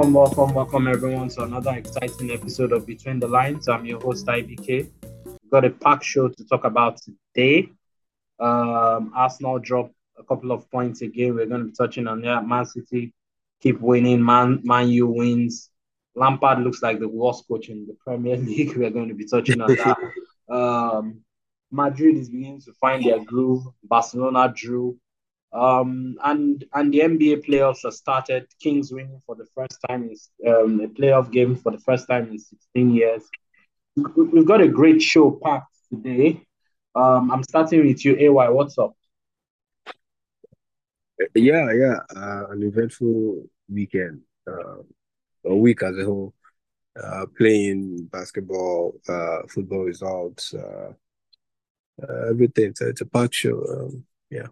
Welcome, welcome, welcome everyone to another exciting episode of Between the Lines. I'm your host IBK. We've got a packed show to talk about today. Um, Arsenal dropped a couple of points again. We're going to be touching on that. Man City keep winning. Man, Man U wins. Lampard looks like the worst coach in the Premier League. We're going to be touching on that. Um, Madrid is beginning to find their groove. Barcelona drew. Um, and and the NBA playoffs have started. Kings winning for the first time in um, a playoff game for the first time in 16 years. We've got a great show packed today. Um, I'm starting with you, AY. What's up? Yeah, yeah. Uh, an eventful weekend, uh, a week as a whole. Uh, playing basketball, uh, football results, uh, uh, everything. So it's a packed show. Um, yeah.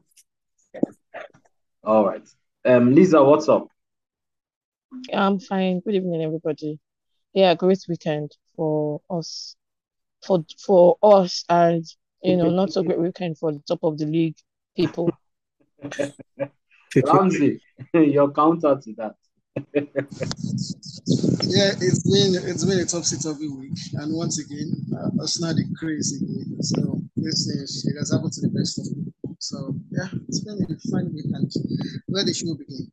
All right. Um, Lisa, what's up? I'm fine. Good evening, everybody. Yeah, great weekend for us, for for us, and you know, not so great weekend for the top of the league people. Ramsey, your counter to that. yeah, it's been it's been a topsy turvy week, and once again, uh, Arsenal the crazy. So this is it has happened to the best of them. So yeah, it's been a fun weekend. Where the show begin?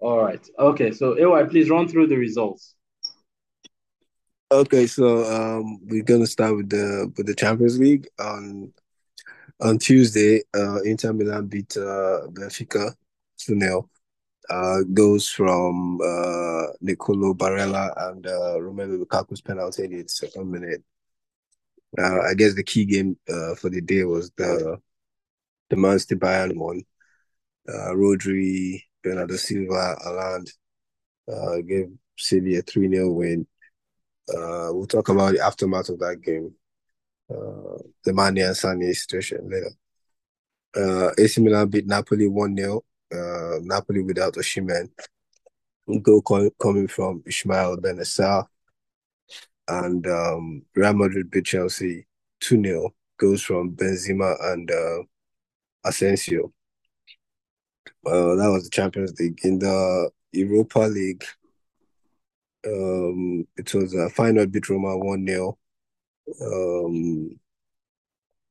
All right. Okay. So AY, please run through the results. Okay, so um, we're gonna start with the with the Champions League on on Tuesday. Uh, Inter Milan beat uh, Benfica two 0 uh, goes from uh, Nicolo Barella and uh, Romelu Lukaku's penalty in the second minute. Uh, I guess the key game uh, for the day was the the Man City Bayern one. Uh, Rodri, Bernardo Silva, Haaland uh, gave City a 3 0 win. Uh, we'll talk about the aftermath of that game, uh, the Mane and Sané situation later. Uh, AC Milan beat Napoli 1 0 uh, Napoli without Osimhen. Goal coming from Ismail Bennacer. And um, Real Madrid beat Chelsea 2 0. Goes from Benzema and uh, Asensio. Uh, that was the Champions League. In the Europa League, um, it was a final beat Roma 1 0. Um,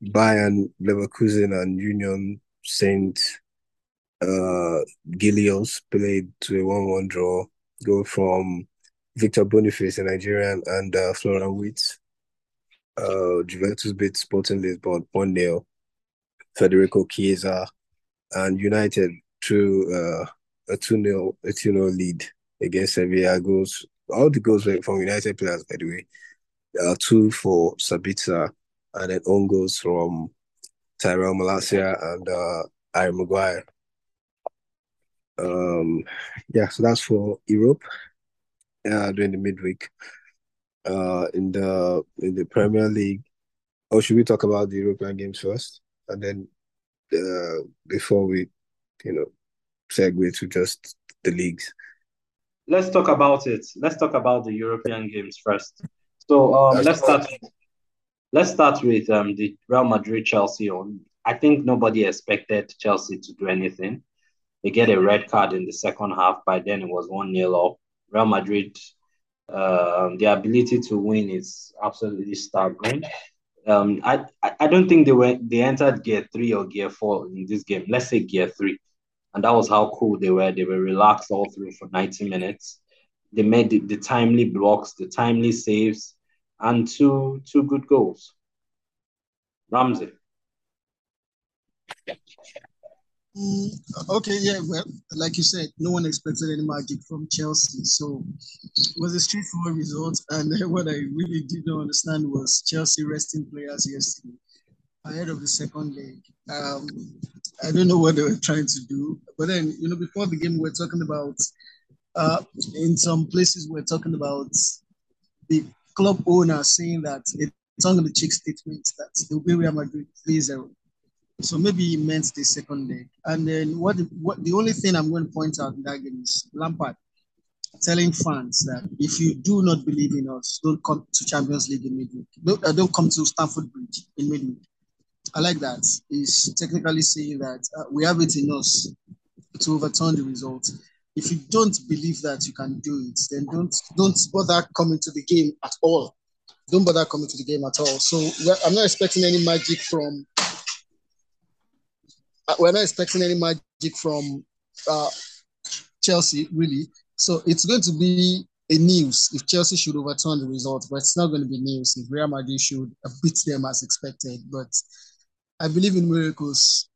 Bayer, Leverkusen, and Union Saint uh, Gilloise played to a 1 1 draw, go from Victor Boniface, a Nigerian, and uh, Florian Wirtz. Uh, Juventus beat Sporting Lisbon 1 0. Federico Chiesa and United through uh, a 2 0 a 2 0 lead against Sevilla. Goals, all the goals were from United players, by the way. Uh, two for Sabitzer, and then own goals from Tyrell Malacia and uh, Harry Maguire. Um, yeah, so that's for Europe uh, during the midweek. Uh, in the in the Premier League, or should we talk about the European games first, and then uh, before we, you know, segue to just the leagues? Let's talk about it. Let's talk about the European games first. So um, let's start. Let's start with um, the Real Madrid Chelsea. On I think nobody expected Chelsea to do anything. They get a red card in the second half. By then, it was 1 0 up. Real Madrid, uh, their ability to win is absolutely staggering. Um, I, I don't think they went they entered gear three or gear four in this game. Let's say gear three, and that was how cool they were. They were relaxed all through for ninety minutes. They made the, the timely blocks, the timely saves, and two two good goals. Ramsey. Mm, okay, yeah, well, like you said, no one expected any magic from Chelsea, so it was a straightforward result. And what I really did not understand was Chelsea resting players yesterday ahead of the second leg. Um, I don't know what they were trying to do, but then you know, before the game, we are talking about uh, in some places we're talking about the club owner saying that it's on the check statement that the way Real Madrid plays so maybe he meant the second leg. And then what what the only thing I'm going to point out in that game is Lampard telling fans that if you do not believe in us, don't come to Champions League in midweek. Don't, uh, don't come to Stamford Bridge in midweek. I like that. He's technically saying that uh, we have it in us to overturn the result. if you don't believe that you can do it, then don't don't bother coming to the game at all. Don't bother coming to the game at all. So I'm not expecting any magic from. Uh, we're not expecting any magic from uh, Chelsea, really. So it's going to be a news if Chelsea should overturn the result, but it's not going to be news if Real Madrid should beat them as expected. But I believe in miracles,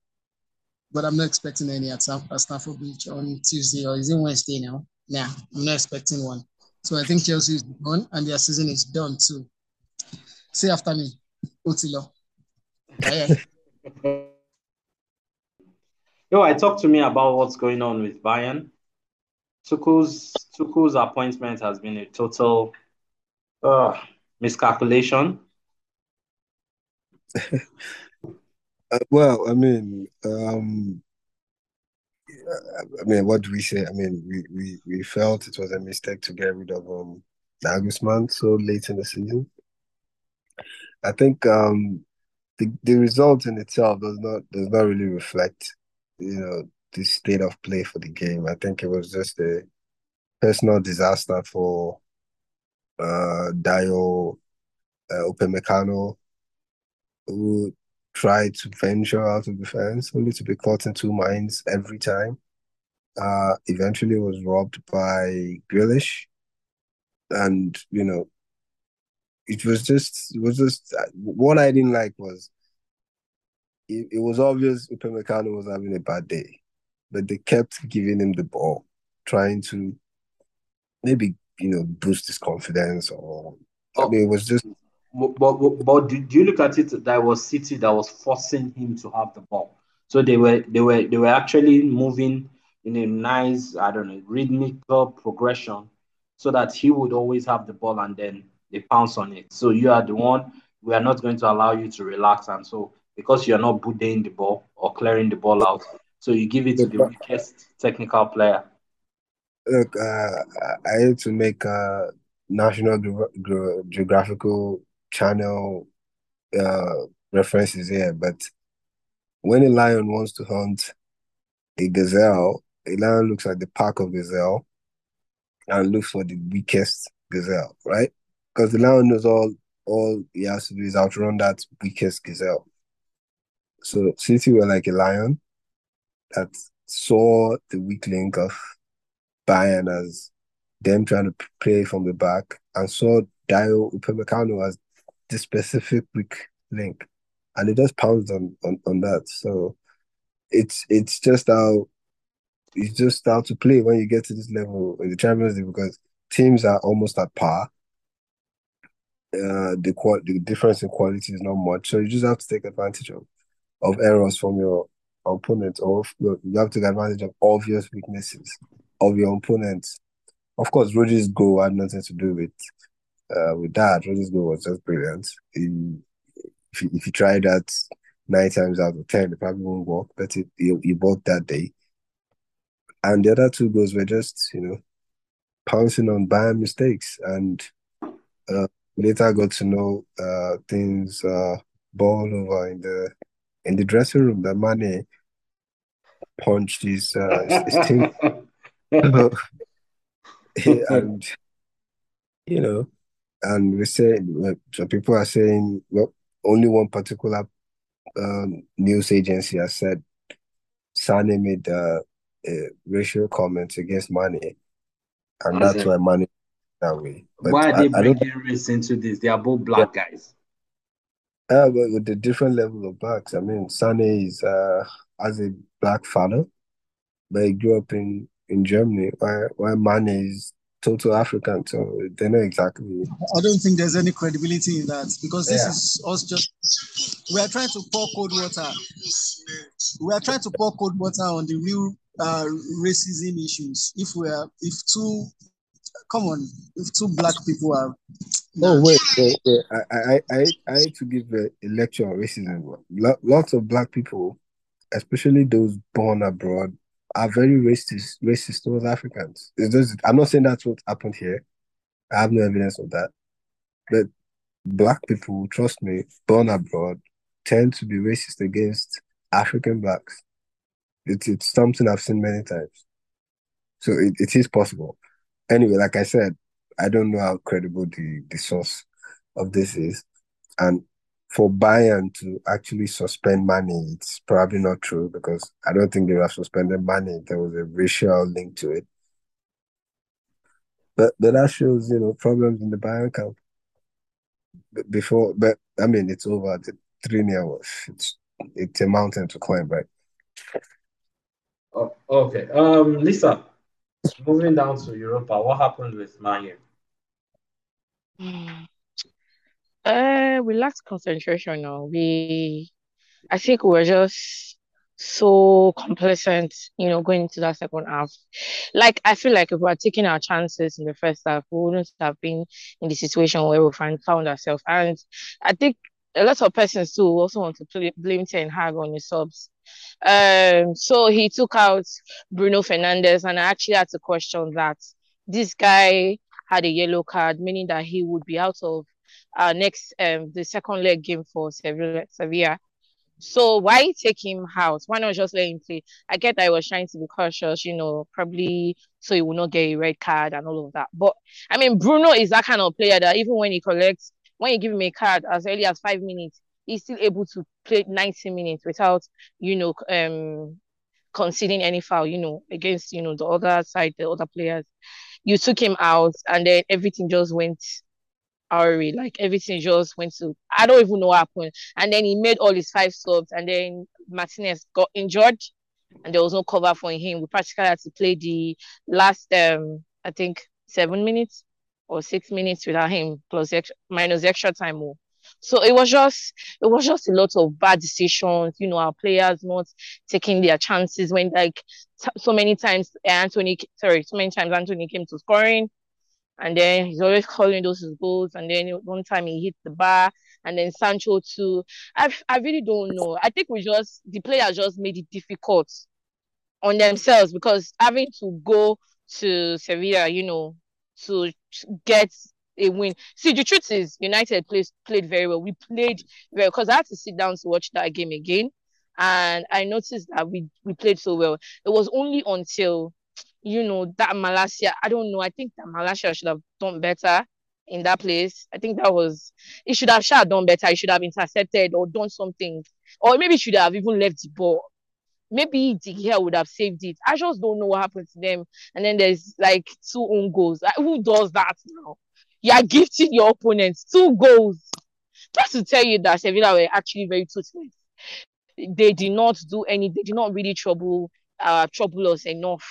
but I'm not expecting any at, at Stamford Bridge on Tuesday or is it Wednesday now? Nah, I'm not expecting one. So I think Chelsea is done and their season is done too. Say after me, Otilo. Yo, I talked to me about what's going on with Bayern. Tuchel's Tuchel's appointment has been a total uh, miscalculation. Uh, well, I mean, um, I mean, what do we say? I mean, we, we, we felt it was a mistake to get rid of um Nagelsmann so late in the season. I think um the the result in itself does not does not really reflect, you know, the state of play for the game. I think it was just a personal disaster for uh Dayot uh, Upamecano, who tried to venture out of defense, only to be caught in two minds every time. Uh, eventually was robbed by Grealish. And, you know, it was just, it was just, what I didn't like was, it, it was obvious Upamecano was having a bad day, but they kept giving him the ball, trying to maybe, you know, boost his confidence or, I oh. mean, it was just but, but, but do you look at it? That was City that was forcing him to have the ball. So they were they were they were actually moving in a nice I don't know rhythmical progression, so that he would always have the ball and then they pounce on it. So you are the one. We are not going to allow you to relax, and so because you are not budding the ball or clearing the ball out, so you give it to the weakest technical player. Look, uh, I had to make a National Geographical channel uh, references here, but when a lion wants to hunt a gazelle, a lion looks at the pack of gazelle and looks for the weakest gazelle, right? Because the lion knows all all he has to do is outrun that weakest gazelle. So City were like a lion that saw the weak link of Bayern as them trying to play from the back and saw Dayot Upamecano as the specific weak link, and it just pounced on, on on that. So it's it's just how it's just how to play when you get to this level in the Champions League because teams are almost at par. Uh, the the difference in quality is not much, so you just have to take advantage of of errors from your opponent, or you have to take advantage of obvious weaknesses of your opponent. Of course, Rodri's goal had nothing to do with uh, with that, Rodri's goal was just brilliant. He, if, you, if you try that nine times out of ten, it probably won't work, but it, it, it that day. And the other two goals were just, you know, pouncing on bad mistakes. And uh, later got to know uh, things uh, ball over in the in the dressing room that Mane punched his, uh, his, team. and, you know, and we say some people are saying well only one particular um, news agency has said Sane made uh, racial comments against Mane, and that's why Mane that way. But why are they I, bringing I race into this? They are both black yeah. guys. Uh, but with the different level of blacks, I mean, Sane is uh, as a black father, but he grew up in in Germany. Why why Mane is total African, so they know exactly. I don't think there's any credibility in that because this yeah. is us just we are trying to pour cold water. We are trying to pour cold water on the real uh, racism issues. If we are, if two, come on, if two black people are. Oh wait, wait, wait. I, I, I, I had to give a, a lecture on racism. Lots of black people, especially those born abroad, are very racist racist towards Africans. Just, I'm not saying that's what happened here. I have no evidence of that. But black people, trust me, born abroad, tend to be racist against African blacks. It's it's something I've seen many times. So it, it is possible. Anyway, like I said, I don't know how credible the, the source of this is. And for Bayern to actually suspend Mane, it's probably not true because I don't think they have suspended Mane. There was a racial link to it. But but that shows, you know, problems in the Bayern camp. Before, but I mean, it's over. The three near was it's it's a mountain to climb, right? Oh, okay. Um, Lisa, moving down to Europa, what happened with Manu? Uh, we lacked concentration. Now we, I think we were just so complacent, you know, going into that second half. Like I feel like if we were taking our chances in the first half, we wouldn't have been in the situation where we find found ourselves. And I think a lot of persons too also want to play, blame Ten Hag on his subs. Um, so he took out Bruno Fernandes, and I actually had to question that this guy had a yellow card, meaning that he would be out of uh next um the second leg game for Sevilla. Sevilla. So why take him out? Why not just let him play? I get that I was trying to be cautious, you know, probably so he will not get a red card and all of that. But I mean, Bruno is that kind of player that even when he collects when you give him a card as early as five minutes, he's still able to play 90 minutes without, you know, um, conceding any foul, you know, against, you know, the other side, the other players. You took him out and then everything just went awry. Like everything just went to, I don't even know what happened. And then he made all his five subs and then Martinez got injured and there was no cover for him. We practically had to play the last, um, I think, seven minutes or six minutes without him plus extra, minus extra time more. So it was just it was just a lot of bad decisions. You know, our players not taking their chances when like so many times Antony sorry so many times Antony came to scoring, and then he's always calling those goals. And then one time he hit the bar, and then Sancho too. I I really don't know. I think we just the players just made it difficult on themselves because having to go to Sevilla, you know, to get a win. See, the truth is, United played played very well. We played very because I had to sit down to watch that game again, and I noticed that we we played so well. It was only until you know that Malacia. I don't know. I think that Malacia should have done better in that place. I think that was it should have should have done better. He should have intercepted or done something, or maybe should have even left the ball maybe De Gea would have saved it. I just don't know what happened to them. And then there's like two own goals. Like, who does that now? You are gifting your opponents two goals. Just to tell you that Sevilla were actually very toothless. They did not do any, they did not really trouble uh trouble us enough.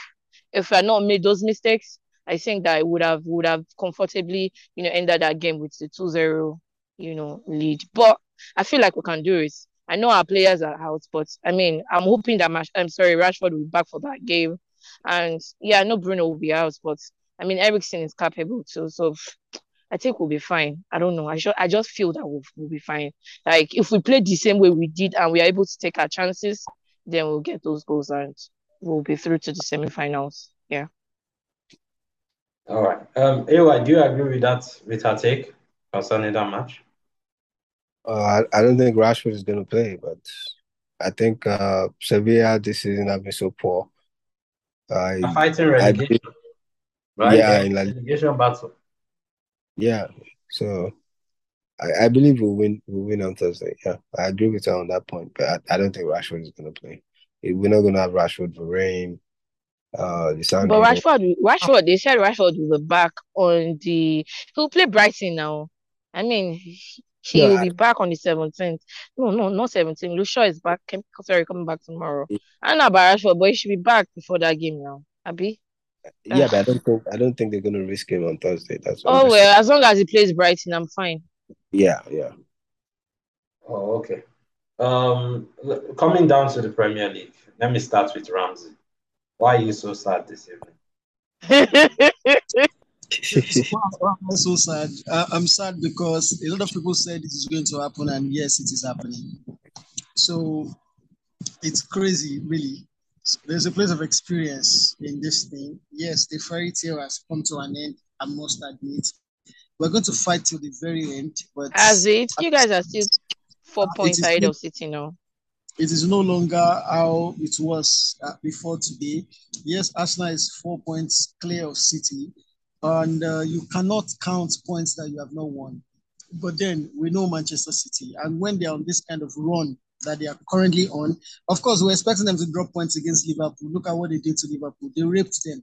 If I had not made those mistakes, I think that I would have would have comfortably, you know, ended that game with the 2-0, you know, lead. But I feel like we can do it. I know our players are out, but I mean, I'm hoping that I'm sorry, Rashford will be back for that game, and yeah, I know Bruno will be out, but I mean, Eriksen is capable too, so I think we'll be fine. I don't know. I just I just feel that we'll, we'll be fine. Like if we play the same way we did and we are able to take our chances, then we'll get those goals and we'll be through to the semifinals. Yeah. All right. Um, Ewa, do you agree with that with her take concerning that match? Uh, I, I don't think Rashford is going to play, but I think uh, Sevilla this season have been so poor. I, fighting relegation, I, right? Yeah, in relegation battle. Yeah, so I, I believe we'll win. We'll win on Thursday. Yeah, I agree with her on that point, but I, I don't think Rashford is going to play. We're not going to have Rashford, Varane, uh, But Rashford, Rashford, they said Rashford will be back on the. He'll play Brighton now. I mean, he yeah, will be back on the 17th. No, no, not 17th. Lucia is back. Sorry, coming back tomorrow. I know about Rashford, but he should be back before that game now. Abby? Yeah, but I don't think I don't think they're gonna risk him on Thursday. That's oh well, as long as he plays Brighton, I'm fine. Yeah, yeah. Oh, okay. Um, coming down to the Premier League, let me start with Ramsey. Why are you so sad this evening? I'm so sad. I'm sad because a lot of people said this is going to happen, and yes, it is happening. So it's crazy, really. There's a place of experience in this thing. Yes, the fairy tale has come to an end. I must admit. We're going to fight till the very end. But as it, you guys are still four points ahead of City now. it is no longer how it was uh, before today. Yes, Arsenal is four points clear of City, and uh, you cannot count points that you have not won. But then we know Manchester City, and when they are on this kind of run that they are currently on, of course, we're expecting them to drop points against Liverpool. Look at what they did to Liverpool. They raped them.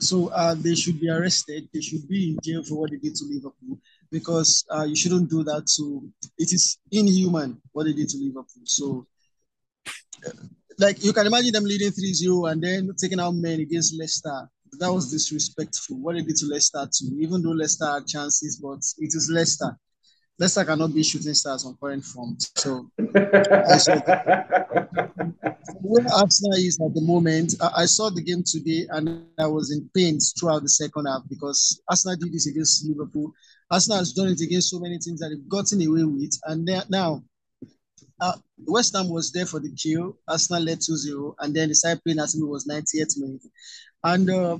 So uh, they should be arrested. They should be in jail for what they did to Liverpool because uh, you shouldn't do that So It is inhuman what they did to Liverpool. So, uh, like you can imagine them leading 3-0 and then taking out men against Leicester. That was disrespectful. What they did to Leicester too. Even though Leicester had chances, but it is Leicester. Leicester cannot be shooting stars on current form. So, where Arsenal is at the moment, I, I, saw the game today and I was in pains throughout the second half because Arsenal did this against Liverpool. Arsenal has done it against so many teams that they've gotten away with. And now, uh, West Ham was there for the kill. Arsenal led 2 0, and then the side playing as it was 98th minute. And uh,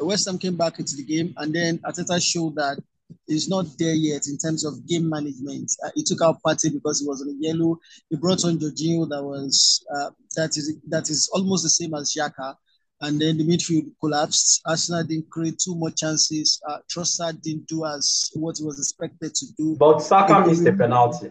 West Ham came back into the game, and then Arteta showed that is not there yet in terms of game management. Uh, he took out Partey because he was on a yellow. He brought on Jorginho that was uh, that is that is almost the same as Xhaka. And then the midfield collapsed. Arsenal didn't create too much chances. Uh, Trossard didn't do as what he was expected to do. But Saka missed the penalty.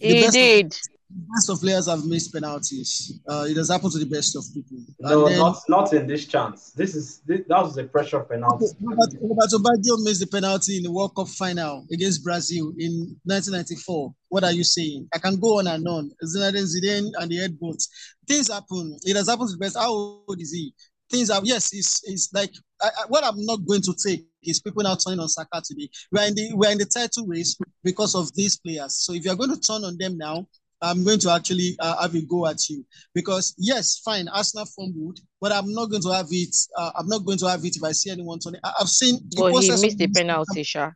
He did best of players have missed penalties. Uh, it has happened to the best of people. No, then, not not in this chance. This is this, that was a pressure penalty. Robert, Roberto Baggio missed the penalty in the World Cup final against Brazil in 1994. What are you saying? I can go on and on. Zinedine Zidane and the headbutts. Things happen. It has happened to the best. How old is he? Things have yes. It's it's like I, I, what I'm not going to take is people now turning on Saka today. We're in the we're in the title race because of these players. So if you're going to turn on them now, I'm going to actually uh, have a go at you because yes, fine, Arsenal fumbled, but I'm not going to have it. Uh, I'm not going to have it if I see anyone turning. I- have seen. But he missed the penalty, Sha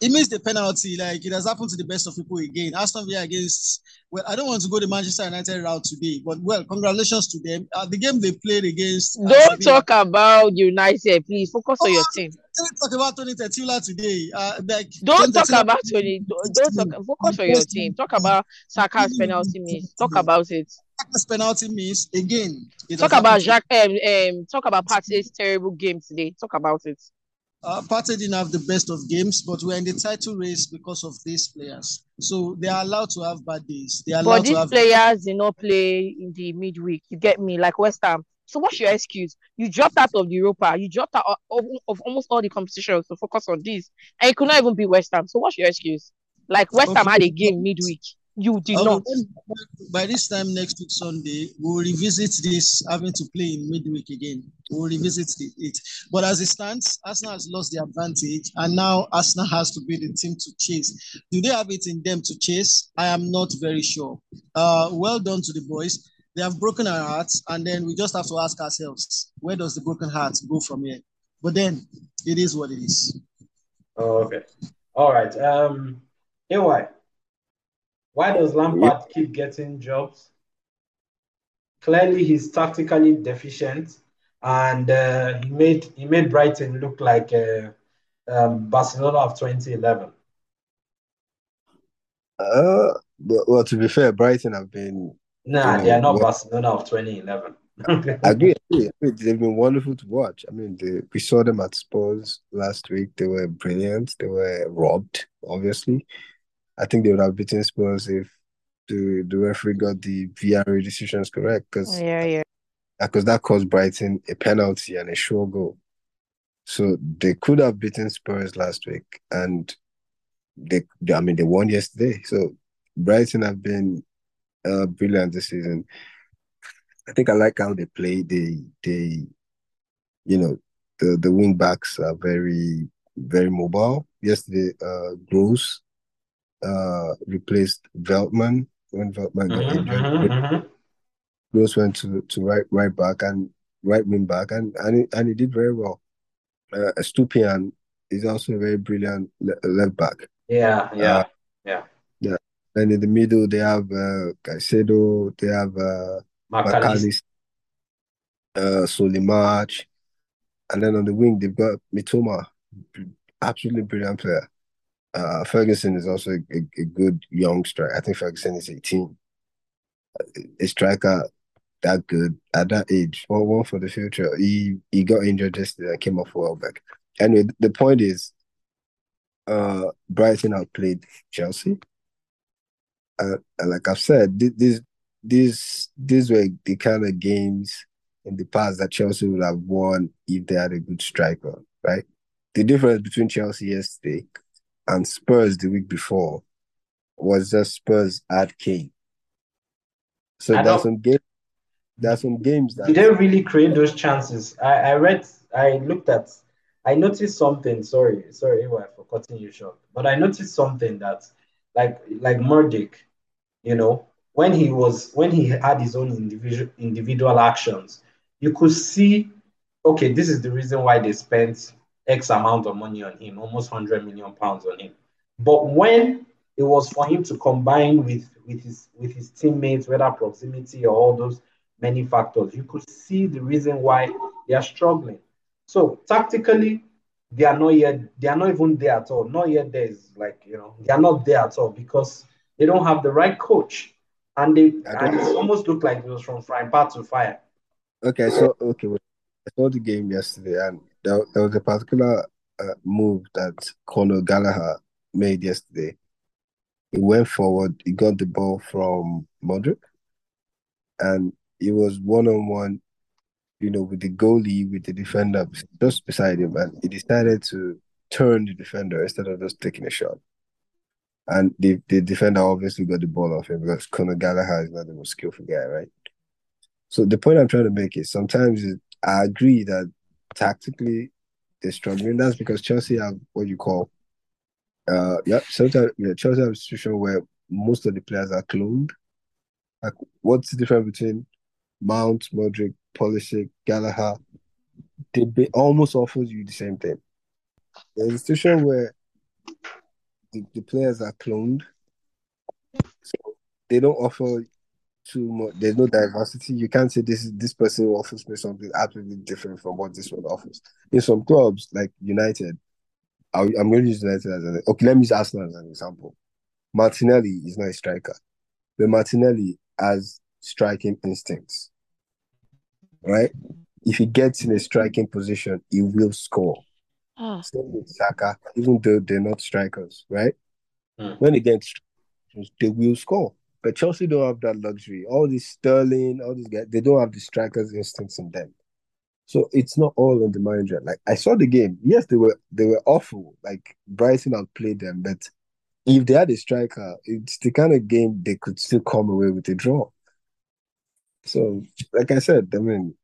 he missed the penalty. Like it has happened to the best of people again. Aston Villa against. Well, I don't want to go the Manchester United route today, but well, congratulations to them. Uh, the game they played against. Uh, don't talk about United, please. Focus oh, on your team. Don't talk about Tony Tetula today. Uh, like, don't talk about Tony. Don't, don't talk. Focus on your team. Talk about Saka's penalty miss. Talk about it. Saka's penalty miss again. Talk about Jacques. Um, um, talk about Partey's terrible game today. Talk about it. Uh, Partey didn't have the best of games, but we're in the title race because of these players. So they are allowed to have bad days. They are allowed but these to have players did not play in the midweek. You get me, like West Ham. So what's your excuse? You dropped out of the Europa. You dropped out of, of almost all the competitions to focus on this, and you could not even be West Ham. So what's your excuse? Like West Ham had a game midweek. You did not. By this time next week Sunday, we'll revisit this having to play in midweek again. We'll revisit it. But as it stands, Arsenal has lost the advantage, and now Arsenal has to be the team to chase. Do they have it in them to chase? I am not very sure. Uh, well done to the boys. They have broken our hearts, and then we just have to ask ourselves, where does the broken heart go from here? But then it is what it is. Oh, okay. All right. Um, anyway, why does Lampard keep getting jobs? Clearly, he's tactically deficient, and uh, he made he made Brighton look like uh, um, Barcelona of 2011. Uh, well, to be fair, Brighton have been. Nah, they are not well, Barcelona of 2011. I agree, agree, They've been wonderful to watch. I mean, they, we saw them at Spurs last week. They were brilliant. They were robbed, obviously. I think they would have beaten Spurs if the the referee got the VAR decisions correct. Because yeah, yeah, because that caused Brighton a penalty and a sure goal. So they could have beaten Spurs last week, and they, I mean, they won yesterday. So Brighton have been uh, brilliant this season. I think I like how they play. They, they, you know, the the wing backs are very, very mobile. Yesterday, uh, Gross uh, replaced Veltman when Veltman got mm-hmm, injured. Mm-hmm. Gross went to, to right right back and right wing back, and and he, and he did very well. Uh, Estupiñán is also a very brilliant le- left back. Yeah, yeah, uh, yeah, yeah. And in the middle, they have uh, Caicedo, they have uh, Mac Allister, uh, Solly March, and then on the wing they've got Mitoma, absolutely brilliant player. Uh, Ferguson is also a, a, a, good young striker. I think Ferguson is 18. A striker that good at that age, one, one for the future. He he got injured yesterday and came off well back. Anyway, the point is, uh, Brighton outplayed Chelsea. Uh, like I've said, these these these were the kind of games in the past that Chelsea would have won if they had a good striker, right? The difference between Chelsea yesterday and Spurs the week before was just Spurs at Kane. So there's some games. There's some games that didn't really create those chances. I, I read, I looked at, I noticed something. Sorry, sorry, Ewa, for cutting you short. But I noticed something that, like, like Mudryk, you know, when he was when he had his own individual individual actions, you could see, okay, this is the reason why they spent X amount of money on him, almost 100 million pounds on him. But when it was for him to combine with, with his with his teammates, whether proximity or all those many factors, you could see the reason why they are struggling. So tactically, they are not yet, they are not even there at all. Not yet there is like, you know, they are not there at all because they don't have the right coach. And they and it almost looked like it was from frying pan to fire. Okay, so okay, I saw the game yesterday, and there, there was a particular uh, move that Conor Gallagher made yesterday. He went forward, he got the ball from Mudryk, and he was one on one, you know, with the goalie, with the defender just beside him, and he decided to turn the defender instead of just taking a shot. And the, the defender obviously got the ball off him because Conor Gallagher is not the most skillful guy, right? So the point I'm trying to make is sometimes I agree that tactically they're struggling. That's because Chelsea have what you call uh yeah, sometimes yeah, Chelsea have a situation where most of the players are cloned. Like what's the difference between Mount, Mudryk, Pulisic, Gallagher? They be, almost offers you the same thing. There's a situation where the, the players are cloned. So they don't offer too much. There's no diversity. You can't say this this person offers me something absolutely different from what this one offers. In some clubs like United, I, am going to use United as an okay. Let me use Arsenal as an example. Martinelli is not a striker, but Martinelli has striking instincts. Right? If he gets in a striking position, he will score. Ah. Same with Saka, even though they're not strikers, right? Mm. When they get, they will score. But Chelsea don't have that luxury. All these Sterling, all these guys, they don't have the strikers' instincts in them. So it's not all on the manager. Like I saw the game. Yes, they were they were awful. Like Brighton outplayed them, but if they had a striker, it's the kind of game they could still come away with a draw. So, like I said, I mean,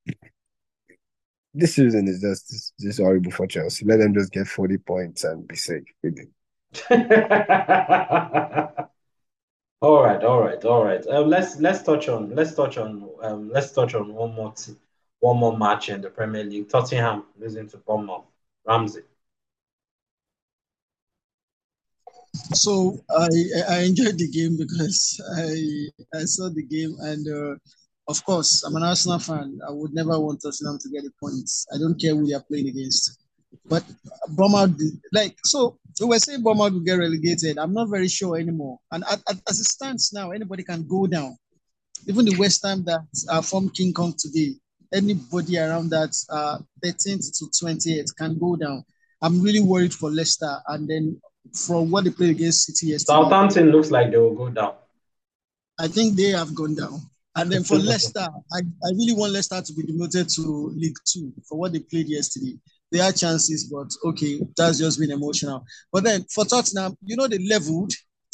this season is just just horrible for Chelsea. Let them just get forty points and be safe. Really. All right, all right, all right. Uh, let's let's touch on let's touch on um, let's touch on one more t- one more match in the Premier League. Tottenham losing to Bournemouth. Ramsey. So I I enjoyed the game because I I saw the game and uh, of course I'm an Arsenal fan. I would never want Tottenham to get the points. I don't care who they are playing against. But Bournemouth, like so, we were saying Bournemouth will get relegated. I'm not very sure anymore. And at, at, as it stands now, anybody can go down. Even the West Ham that uh, formed King Kong today, anybody around that uh, 13th to 28th can go down. I'm really worried for Leicester. And then from what they played against City yesterday, Southampton looks like they will go down. I think they have gone down. And then for Leicester, I, I really want Leicester to be demoted to League Two for what they played yesterday they had chances, but okay, that's just been emotional. But then for Tottenham, you know, they leveled.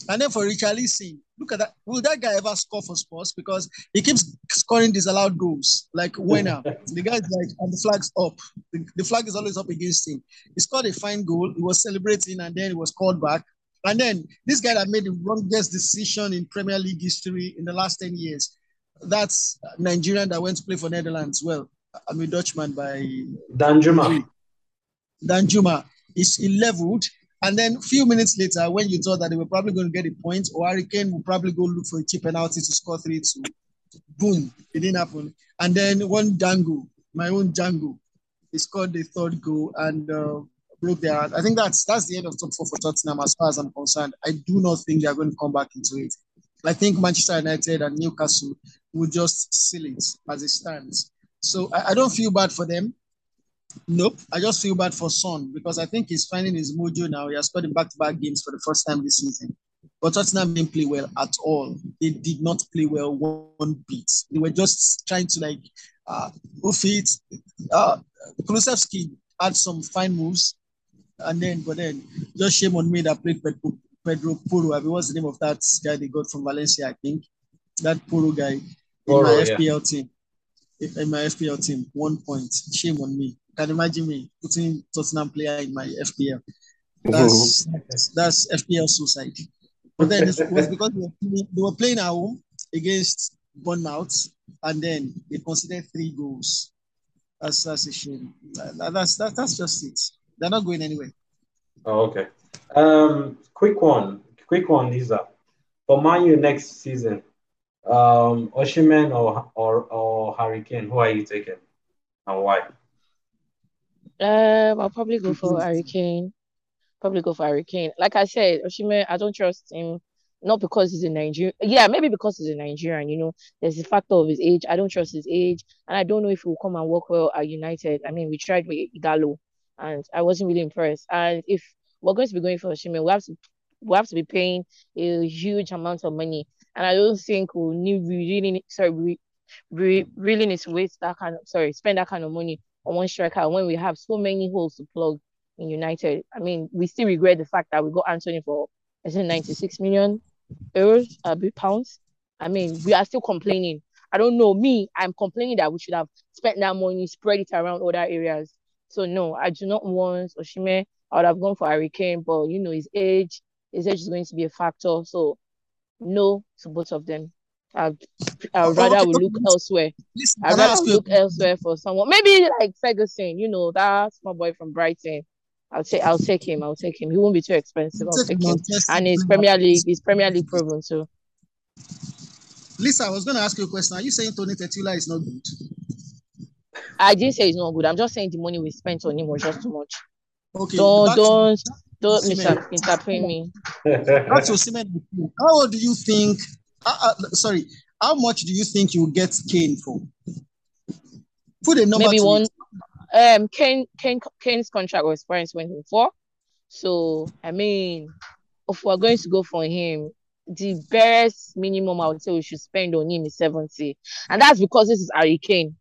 And then for Richarlison, look at that. Will that guy ever score for Spurs? Because he keeps scoring disallowed goals. Like winner, the guy's like, and the flag's up. The, the flag is always up against him. He scored a fine goal. He was celebrating, and then he was called back. And then this guy that made the wrongest decision in Premier League history in the last 10 years. That's Nigerian that went to play for Netherlands. Well, I'm a Dutchman by Danjuma. Danjuma is leveled. And then a few minutes later, when you thought that they were probably going to get a point, or Hurricane will probably go look for a cheap penalty to score 3 2, boom, it didn't happen. And then one Dango, my own Django, he scored the third goal. And uh, broke their. I think that's that's the end of top four for Tottenham as far as I'm concerned. I do not think they are going to come back into it. I think Manchester United and Newcastle will just seal it as it stands. So I, I don't feel bad for them. Nope. I just feel bad for Son because I think he's finding his mojo now. He has scored in back-to-back games for the first time this season. But Tottenham didn't play well at all. They did not play well one bit. They were just trying to like uh oof it. Uh Kulusevski had some fine moves. And then but then just shame on me that played Pedro, Pedro Porro. I mean, what's the name of that guy they got from Valencia, I think? That Porro guy in Porro, my yeah. FPL team. In my FPL team, one point. Shame on me. Can imagine me putting Tottenham player in my FPL. That's that's FPL suicide. But then it was because they were, playing, they were playing at home against Bournemouth, and then they conceded three goals. That's that's a shame. That- that's that, that's just it. They're not going anywhere. Oh, okay. Um, quick one, quick one, Lisa. For Man U next season, um, Osimhen or or or Hurricane, who are you taking, and why? Um, I'll probably go for Hurricane. Probably go for Hurricane. Like I said, Osimhen, I don't trust him. Not because he's a Nigerian. Yeah, maybe because he's a Nigerian. You know, there's the factor of his age. I don't trust his age, and I don't know if he will come and work well at United. I mean, we tried with Ighalo, and I wasn't really impressed. And if we're going to be going for Osimhen, we have to we have to be paying a huge amount of money, and I don't think we need we really need, sorry we, we really need to waste that kind of sorry spend that kind of money on one striker when we have so many holes to plug in United. I mean, we still regret the fact that we got Antony for I it 96 million euros, a bit pounds. I mean, we are still complaining. I don't know. Me, I'm complaining that we should have spent that money, spread it around other areas. So no, I do not want Osimhen. I would have gone for Harry Kane, but you know, his age, his age is going to be a factor. So no to both of them. I'd, I'd Oh, rather okay, we look elsewhere. Listen, I'd rather ask we you? look elsewhere for someone. Maybe like Ferguson, you know, that's my boy from Brighton. I'll take I'll take him. I'll take him. He won't be too expensive. I'll Take take him. And he's. Premier League, he's Premier League proven too. Lisa, I was going to ask you a question. Are you saying Tony Tetula is not good? I didn't say he's not good. I'm just saying the money we spent on him was just too much. Okay. Don't back don't don't Osimhen. misinterpret interpret me. That's Osimhen. How do you think? Uh, uh, sorry, how much do you think you will get Kane for? Put a number. Maybe one it. um Kane Kane Kane's contract was expiring 2024. So I mean if we're going to go for him, the best minimum I would say we should spend on him is 70. And that's because this is Harry Kane.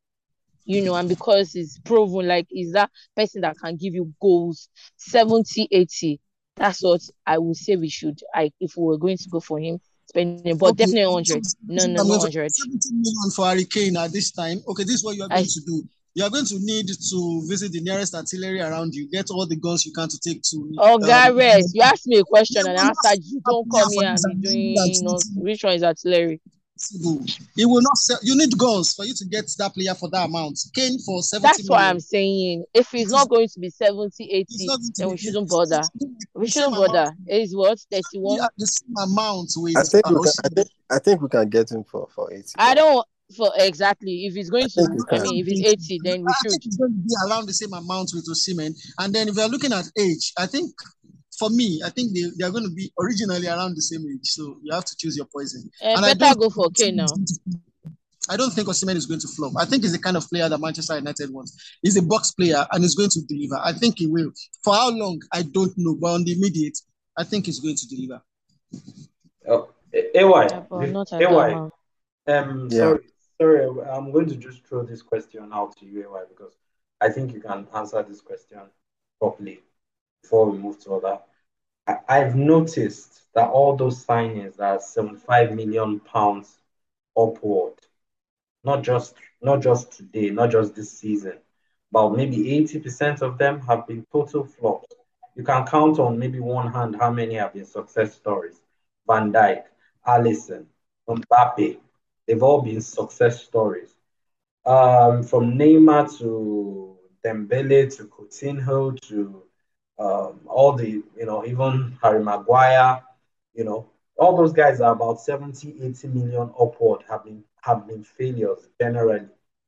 You know, and because he's proven like he's that person that can give you goals 70, 80. That's what I would say we should I if we were going to go for him spending, but Okay, definitely 100. No, no, to- 100. 70 million for Hurricane at this time. Okay, this is what you are I- going to do. You are going to need to visit the nearest artillery around you, get all the guns you can to take to. Oh, um, Gareth, you asked me a question and I answered you. Don't come here and be doing no, it. which one is artillery? Possible. It will not sell. You need guns for you to get that player for that amount. Kane for 70 That's why million. I'm saying if he's not going to be 70, 80, It's not going to then be- we shouldn't bother. going to be We shouldn't same amount. bother. Is what? 31? Yeah, the same amount with I think we can, I think I think we can get him for for eighty. I don't for exactly if he's going to I mean if he's 80, then we I should. think it's going to be around the same amount with Osimhen. And then if you're looking at age, I think for me, I think they, they are going to be originally around the same age. So you have to choose your poison. Uh, And I better don't go for think Kane now. Osimhen is going to- I don't think Osimhen is going to flop. I think he's the kind of player that Manchester United wants. He's a box player and he's going to deliver. I think he will. For how long, I don't know. But on the immediate, I think he's going to deliver. Oh, AY, Yeah, but not at that AY. Um, Yeah. sorry, sorry, I'm going to just throw this question out to you, AY, because I think you can answer this question properly before we move to other. I've noticed that all those signings are 75 million pounds upward, not just not just today, not just this season, but maybe 80% of them have been total flops. You can count on maybe one hand how many have been success stories. Van Dijk, Alisson, Mbappe, they've all been success stories. Um, from Neymar to Dembele to Coutinho to um, all the, you know, even Harry Maguire, you know, all those guys are about 70, 80 million upward have been have been failures generally.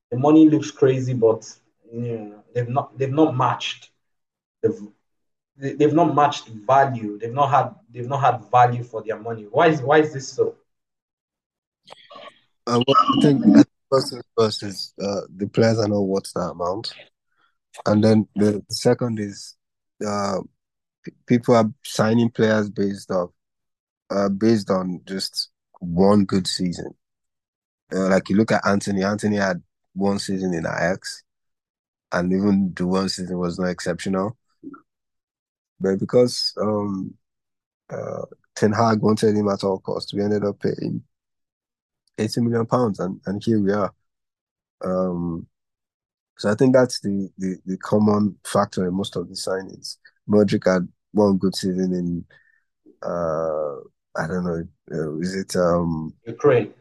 The money looks crazy, but you know, they've not they've not matched the they, they've not matched value. They've not had they've not had value for their money. Why is why is this so? Uh, well, I think first and first is uh, the players are not worth that amount, and then the, the second is uh, p- people are signing players based off uh, based on just one good season. Uh, like you look at Antony. Antony had one season in Ajax, and even the one season was not exceptional. But because um, uh, Ten Hag wanted him at all costs, we ended up paying 80 million pounds, and, and here we are. Um, so I think that's the, the, the common factor in most of the signings. Mudryk had one good season in, uh, I don't know, uh, is it um Ukraine.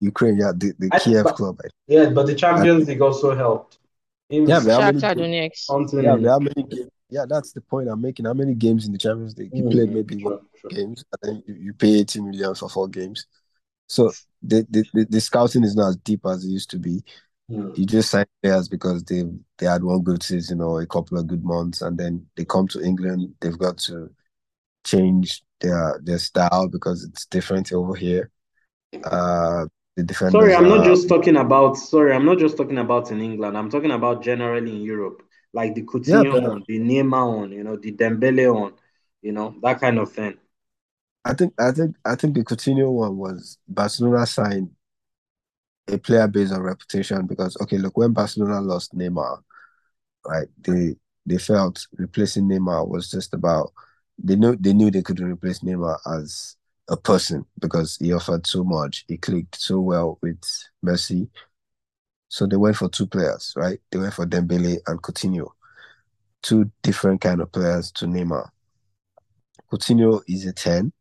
Ukraine? Yeah, the, the I- Kiev but- club. Yeah, but the Champions League also helped. Him, Yeah, but how many Shakhtar Donetsk. Yeah, but how many games? Yeah, that's the point I'm making. How many games in the Champions League? You Mhm, played maybe one sure, sure. games, and then you, you pay 80 million for four games. So the, the, the, the scouting is not as deep as it used to be. Hmm. You just sign players because they they had one good season or a couple of good months, and then they come to England. They've got to change their their style because it's different over here. Uh, the defenders. Sorry, I'm not are- just talking about. Sorry, I'm not just talking about in England. I'm talking about generally in Europe, like the Coutinho but- one, the Neymar one, you know, the Dembele one, you know, that kind of thing. I think I think I think the Coutinho one was Barcelona signed a player based on reputation because okay, look, when Barcelona lost Neymar, right, they they felt replacing Neymar was just about they knew they knew they couldn't replace Neymar as a person because he offered so much, he clicked so well with Messi. So they went for two players, right? They went for Dembele and Coutinho. Two different kind of players to Neymar. Coutinho is a 10.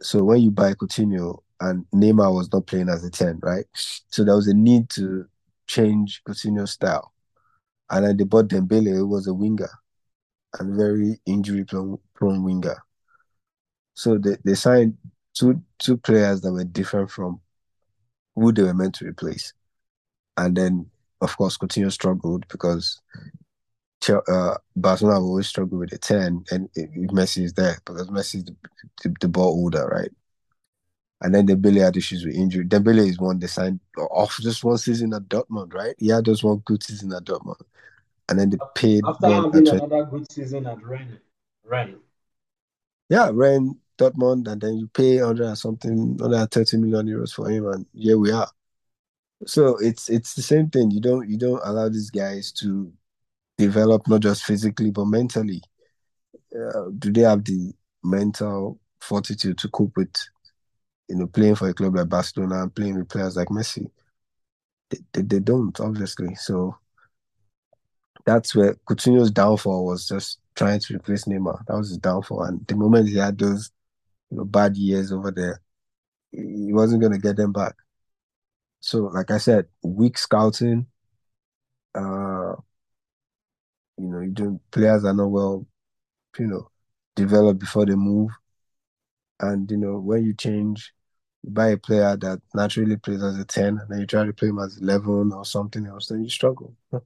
So when you buy Coutinho and Neymar was not playing as a 10, right? So there was a need to change Coutinho's style. And then they bought Dembele, who was a winger and very injury prone, winger. So they, they signed two two players that were different from who they were meant to replace. And then, of course, Coutinho struggled because uh, Barcelona have always struggled with a 10 and if Messi is there because Messi is the, the, the ball holder, right? And then Dembele had issues with injury. Dembele is one they signed off just one season at Dortmund, right? He had just one good season at Dortmund. And then they paid After having another good season at Rennes, Rennes. yeah, Ren Dortmund, and then you pay 100 and something, 130 million euros for him, and here we are. So it's it's the same thing. You don't you don't allow these guys to develop not just physically but mentally. Uh, do they have the mental fortitude to cope with, you know, playing for a club like Barcelona and playing with players like Messi? They, they, they don't obviously. So that's where Coutinho's downfall was just trying to replace Neymar. That was his downfall. And the moment he had those you know, bad years over there, he wasn't going to get them back. So, like I said, weak scouting. Uh, you know, you don't players are not well, you know, developed before they move, and you know when you change, you buy a player that naturally plays as a ten, and then you try to play him as eleven or something else, then you struggle.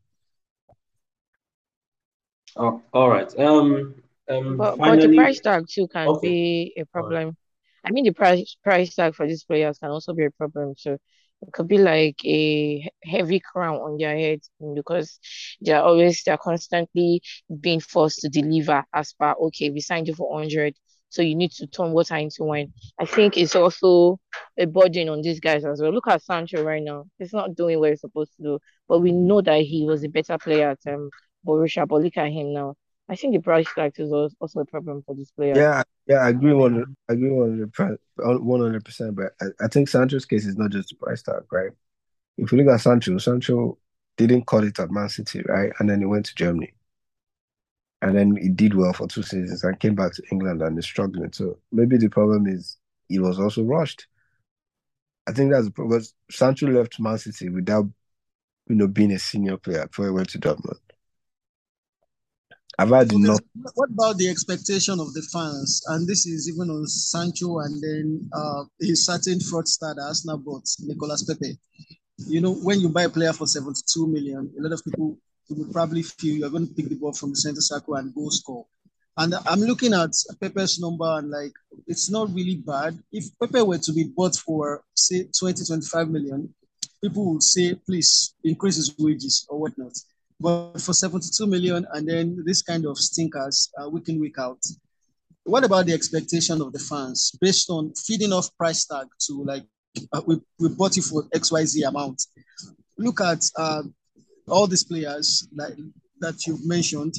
Oh, all right. Um, um, But, but the price tag too can Okay. be a problem. I mean, the price price tag for these players can also be a problem. So it could be like a heavy crown on their head because they're always they're constantly being forced to deliver as per okay, we signed you for 100, so you need to turn water into wine. I think it's also a burden on these guys as well. Look at Sancho right now. He's not doing what he's supposed to do, but we know that he was a better player at um, Borussia. But look at him now. I think the price tag is also a problem for this player. Yeah, yeah, I agree one, I agree one hundred one hundred percent. But I, I think Sancho's case is not just the price tag, right? If you look at Sancho, Sancho didn't cut it at Man City, right? And then he went to Germany, and then he did well for two seasons and came back to England and is struggling. So maybe the problem is he was also rushed. I think that's the problem. because Sancho left Man City without, you know, being a senior player before he went to Dortmund. I've had enough. what about the expectation of the fans? And this is even on Sancho and then uh, a certain fraudster that Arsenal bought, Nicolas Pepe. You know, when you buy a player for 72 million, a lot of people you would probably feel you're going to pick the ball from the center circle and go score. And I'm looking at Pepe's number and like it's not really bad. If Pepe were to be bought for say 20, 25 million, people would say, please increase his wages or whatnot. But for 72 million and then this kind of stinkers uh, week in, week out, what about the expectation of the fans based on feeding off price tag to like, uh, we, we bought it for XYZ amount? Look at uh, all these players that, that you've mentioned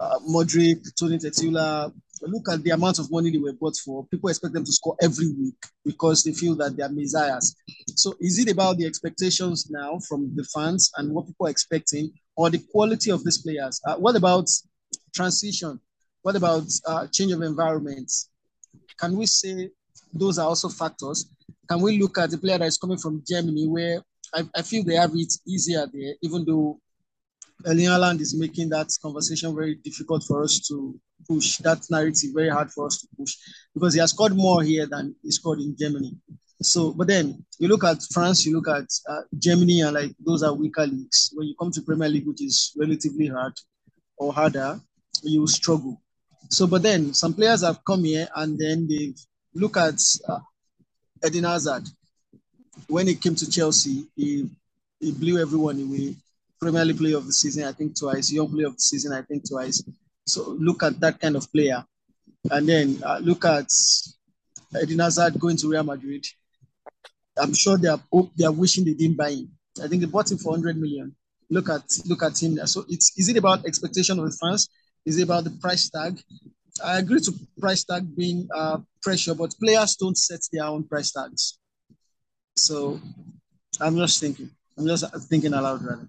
uh, Mudryk, Tony Tetula, look at the amount of money they were bought for. People expect them to score every week because they feel that they are messiahs. So is it about the expectations now from the fans and what people are expecting or the quality of these players? Uh, what about transition? What about uh, change of environment? Can we say those are also factors? Can we look at the player that is coming from Germany where I, I feel they have it easier there, even though Erling Haaland is making that conversation very difficult for us to push, that narrative very hard for us to push because he has scored more here than he scored in Germany. So, but then you look at France, you look at uh, Germany, and like those are weaker leagues. When you come to Premier League, which is relatively hard or harder, you struggle. So, but then some players have come here and then they look at uh, Eden Hazard. When he came to Chelsea, he, he blew everyone away. Premier League player of the season, I think twice. Young player of the season, I think twice. So look at that kind of player, and then uh, look at Eden Hazard going to Real Madrid. I'm sure they are they are wishing they didn't buy him. I think they bought him for 100 million. Look at look at him. So it's is it about expectation of the fans? Is it about the price tag? I agree to price tag being uh, pressure, but players don't set their own price tags. So I'm just thinking. I'm just thinking aloud rather.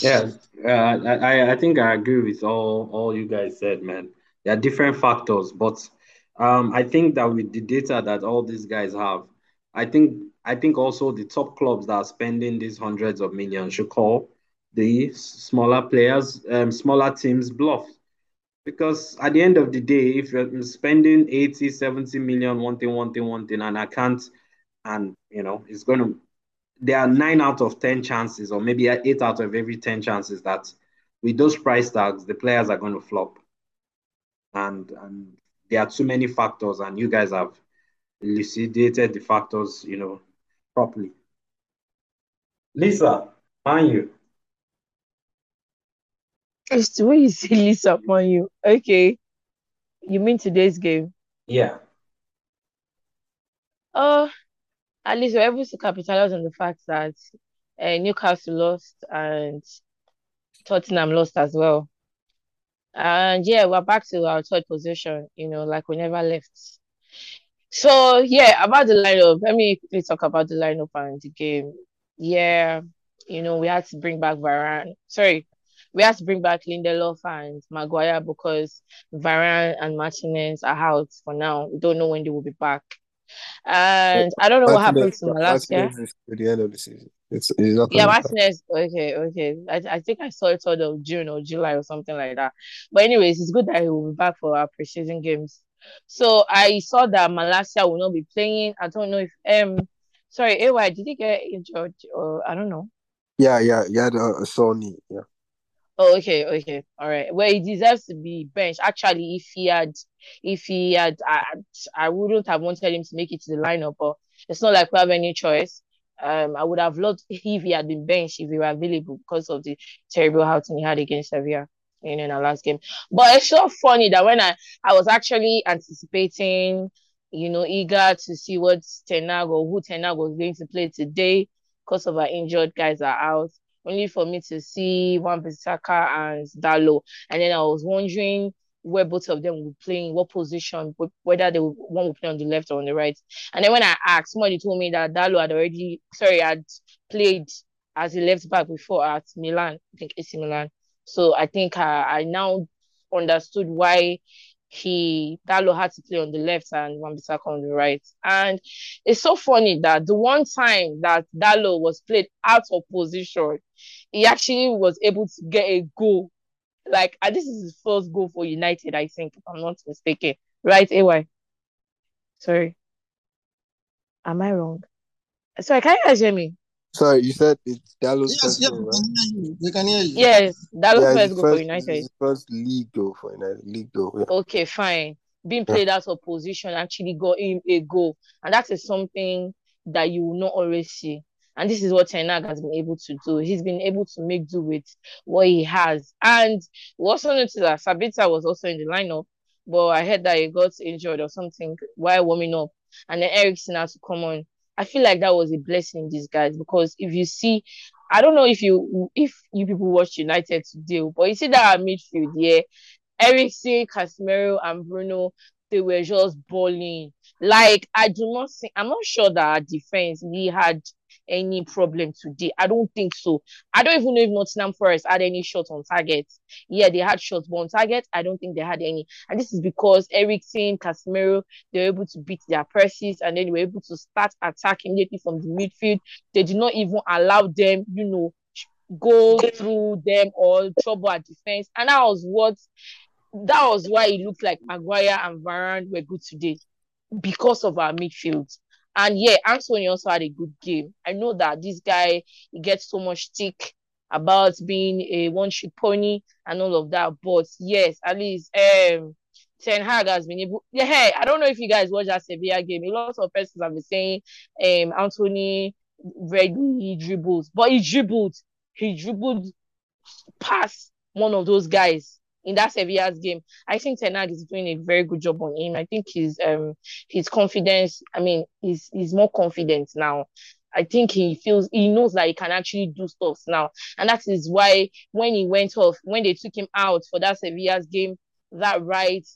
Yeah, uh, I I think I agree with all all you guys said, man. There are different factors, but um, I think that with the data that all these guys have, I think I think also the top clubs that are spending these hundreds of millions should call the smaller players, um, smaller teams bluff. Because at the end of the day, if you're spending 80, 70 million, one thing, one thing, one thing, and I can't, and you know, it's going to there are nine out of 10 chances, or maybe eight out of every 10 chances that with those price tags, the players are going to flop. And, and there are too many factors, and you guys have elucidated the factors, you know, properly. Lisa, on you. It's the way you say Lisa on you. Okay. You mean today's game? Yeah. Uh at least we're able to capitalize on the fact that uh, Newcastle lost and Tottenham lost as well. And yeah, we're back to our third position, you know, like we never left. So yeah, about the lineup, let me quickly talk about the lineup and the game. Yeah, you know, we had to bring back Varane. Sorry, we had to bring back Lindelof and Maguire because Varane and Martinez are out for now. We don't know when they will be back. And I don't know what happened to Malacia. At the end of the season. It's, it's yeah, Martinez. Okay, okay. I, I think I saw it sort of June or July or something like that. But anyways, it's good that he will be back for our preseason games. So I saw that Malacia will not be playing. I don't know if um sorry, AY, did he get injured or I don't know. Yeah, yeah, yeah, a sore knee. Yeah. Oh, okay, okay, all right. Well, he deserves to be benched. Actually, if he had, if he had, I, I wouldn't have wanted him to make it to the lineup, but it's not like we have any choice. Um, I would have loved if he had been benched if he were available because of the terrible outing he had against Sevilla in, our last game. But it's so funny that when I, I was actually anticipating, you know, eager to see what Ten Hag or who Ten Hag was going to play today because of our injured guys are out only for me to see Wan-Bissaka and Dalot. And then I was wondering where both of them would play in what position, whether they would, one would play on the left or on the right. And then when I asked, somebody told me that Dalot had already, sorry, had played as a left back before at Milan, I think AC Milan. So I think I, I now understood why he Dalot had to play on the left and Wan-Bissaka on the right. And it's so funny that the one time that Dalot was played out of position, he actually was able to get a goal. Like, and this is his first goal for United, I think, if I'm not mistaken. Right, AY? Sorry. Am I wrong? Sorry, can you guys hear me? Sorry, you said it's Dallas Yes, first yes, right? can hear you. We can hear you. Yes, that was Yeah, first it's goal for United. first league goal for United. League goal. Yeah. Okay, fine. Being played out of position actually got him a goal. And that is something that you will not always see. And this is what Ten Hag has been able to do. He's been able to make do with what he has. And we also noticed that Sabitzer was also in the lineup, but I heard that he got injured or something while warming up. And then Eriksen had to come on. I feel like that was a blessing in disguise because if you see, I don't know if you if you people watch United today, but you see that midfield, yeah, Eriksen, Casemiro, and Bruno, they were just balling. Like I do not think I'm not sure that our defense we had any problem today. I don't think so. I don't even know if Nottingham Forest had any shots on target. Yeah, they had shots, but on target, I don't think they had any. And this is because Eriksen, Casemiro, they were able to beat their presses and then they were able to start attacking immediately from the midfield. They did not even allow them, you know, go through them or trouble our defense. And that was what that was why it looked like Maguire and Varane were good today because of our midfield. And yeah, Antony also had a good game. I know that this guy he gets so much stick about being a one-trick pony and all of that, but yes, at least um Ten Hag has been able. Yeah, hey, I don't know if you guys watch that Sevilla game. A lot of persons have been saying um Antony regularly dribbles, but he dribbled. He dribbled past one of those guys in that Sevilla's game. I think Ten Hag is doing a very good job on him. I think his um his confidence. I mean, he's he's more confident now. I think he feels he knows that he can actually do stuff now, and that is why when he went off, when they took him out for that Sevilla's game, that right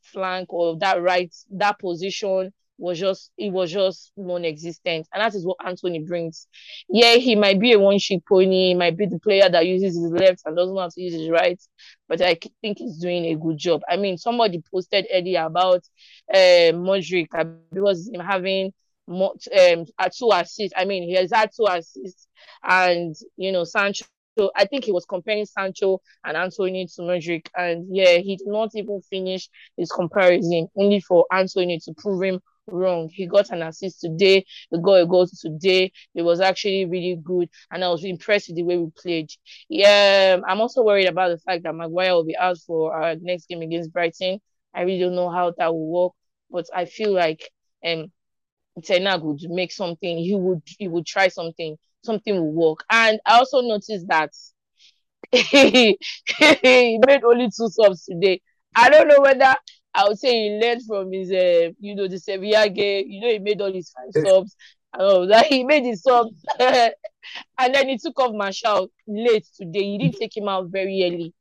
flank or that right that position was just it was just non-existent. And that is what Antony brings. Yeah he might be a one-trick pony he might be the player that uses his left and doesn't have to use his right but I think he's doing a good job. I mean somebody posted earlier about uh Mudryk because him having more, um two assists. I mean he has had two assists and you know Sancho so I think he was comparing Sancho and Antony to Mudryk, and yeah, he did not even finish his comparison, only for Antony to prove him wrong. He got an assist today, he got a goal today. It was actually really good, and I was impressed with the way we played. Yeah, I'm also worried about the fact that Maguire will be out for our next game against Brighton. I really don't know how that will work, but I feel like um Ten Hag would make something. He would he would try something something will work. And I also noticed that he made only two subs today. I don't know whether I would say he learned from his, uh, you know, the Sevilla game. You know, he made all his five subs. Oh, that he made his subs, and then he took off Martial late today. He didn't take him out very early.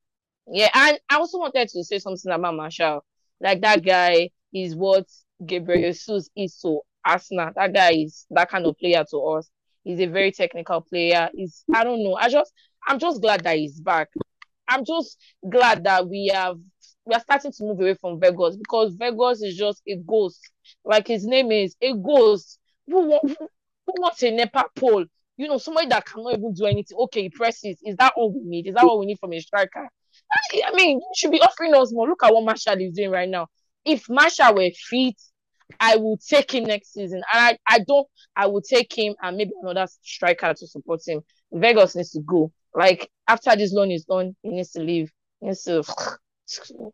Yeah, and I also wanted to say something about Martial. Like that guy is what Gabriel Jesus is to Arsenal. That guy is that kind of player to us. He's a very technical player. He's I don't know. I just I'm just glad that he's back. I'm just glad that we have we are starting to move away from Weghorst because Weghorst is just a ghost. Like his name is a ghost. Who, who, who wants a NEPA pole? You know, somebody that cannot even do anything. Okay, he presses. Is that all we need? Is that what we need from a striker? I, I mean, you should be offering us more. Look at what Martial is doing right now. If Martial were fit, I will take him next season. And I, I don't, I will take him and maybe another striker to support him. Weghorst needs to go. Like after this loan is done, he needs to leave. He needs to,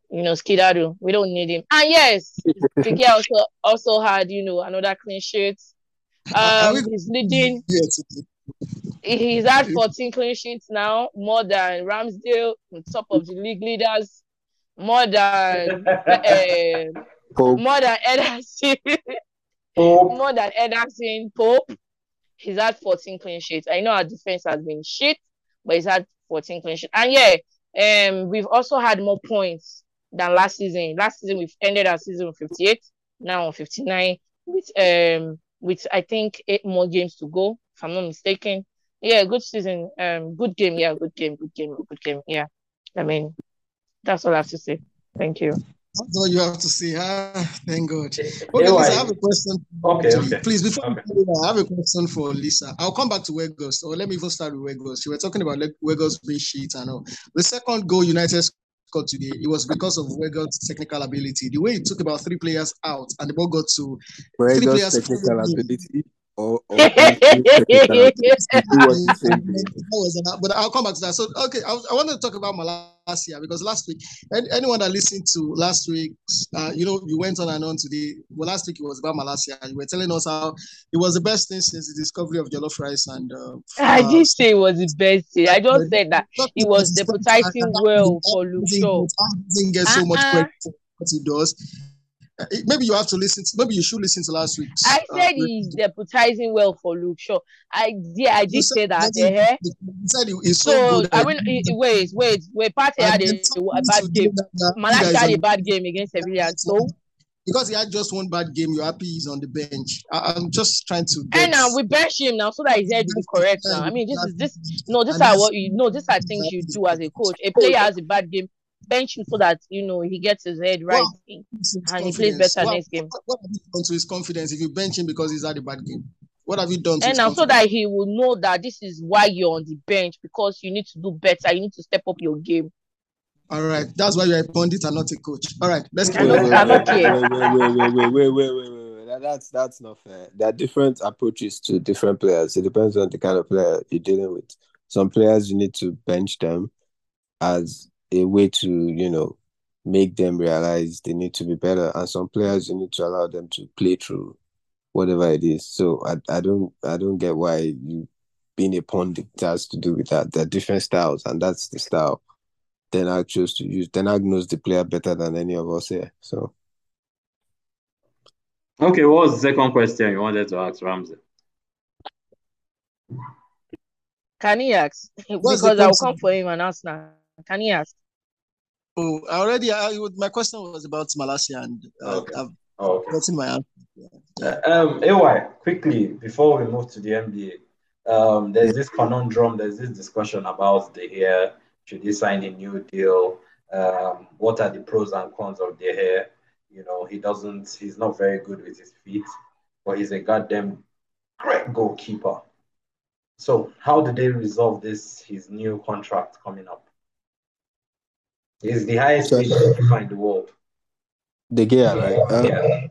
you know, skedaddle. We don't need him. And yes, Piqué also also had, you know, another clean sheet. Um, he's leading. Yes. He's had 14 clean sheets now, more than Ramsdale, on top of the league leaders, more than uh, Pope. more than Ederson, Pope. more than Ederson, Pope. He's had 14 clean sheets. I know our defense has been shit, but he's had 14 clean sheets. And yeah, um, we've also had more points than last season. Last season we've ended our season with 58, now on 59, with um with I think eight more games to go, if I'm not mistaken. Yeah, good season. Um, good game. Yeah, good game. Good game. Good game. Yeah. I mean, that's all I have to say. Thank you. That's all you have to say. Ah, thank God. Okay, AY. Lisa, I have a question. Okay, Actually, okay. Please, before Okay. I have a question for Lisa. I'll come back to Weghorst, or let me even start with Weghorst. You were talking about like, Weghorst being shit and all. The second goal United scored today, it was because of Weghorst' technical ability. The way he took about three players out and the ball got to three players technical ability. Or, or, or that was the same thing. That was an- but I'll come back to that. So, okay, I, was- I wanted to talk about Malacia because last week, and anyone that listened to last week, uh, you know, you went on and on today. Well, last week it was about Malacia. You were telling us how it was the best thing since the discovery of jollof rice and. Uh, I uh, didn't say it was the best thing. I just said that it was because it's deputizing well for that Luke doesn't Shaw. get- that doesn't get so much Uh-uh. credit for what he does. Uh, Maybe you have to listen. To, maybe you should listen to last week's. I uh, said he's deputizing well for Luke Shaw. I yeah, I did said- say that. you eh? You said he- he's so, So good. I mean, i- wait, wait, wait. Partey had a, a bad game. do that- that- Malacia guys had a bad game against Sevilla. So because he had just one bad game, you're happy he's on the bench. I, I'm just trying to. Get, and now we bench him now so that his head will correct now. I mean, this is this no, this are what you know. These are things you do as a coach. A player has a bad game, bench him so that you know he gets his head right well, and confidence. he plays better well, next game. What, what have you done to his confidence if you bench him because he's had a bad game? What have you done? and now, so that he will know that this is why you're on the bench because you need to do better. You need to step up your game. All right, that's why you're a pundit and not a coach. All right, let's keep. I'm. Wait, wait, wait, wait, wait, wait, wait, wait. That's that's not fair. There are different approaches to different players. It depends on the kind of player you're dealing with. Some players you need to bench them as a way to, you know, make them realize they need to be better. And some players you need to allow them to play through whatever it is. So I, I don't I don't get why you being a pundit has to do with that. There are different styles and that's the style Ten Hag chose to use. Then I knows the player better than any of us here. So Okay, what was the second question you wanted to ask Ramsey? Can he ask? What's because I'll come for him and ask now. Can he ask? Oh, I already. My question was about Malacia, and uh, Okay. I've Oh, okay. my answer. Uh, Um, AY, quickly before we move to the NBA, um, there's this conundrum, there's this discussion about the hair. Should he sign a new deal? Um, what are the pros and cons of the hair? You know, he doesn't, he's not very good with his feet, but he's a goddamn great goalkeeper. So, how do they resolve this? His new contract coming up. He's the highest paid goalkeeper in the world. De Gea, right? Uh, Yeah.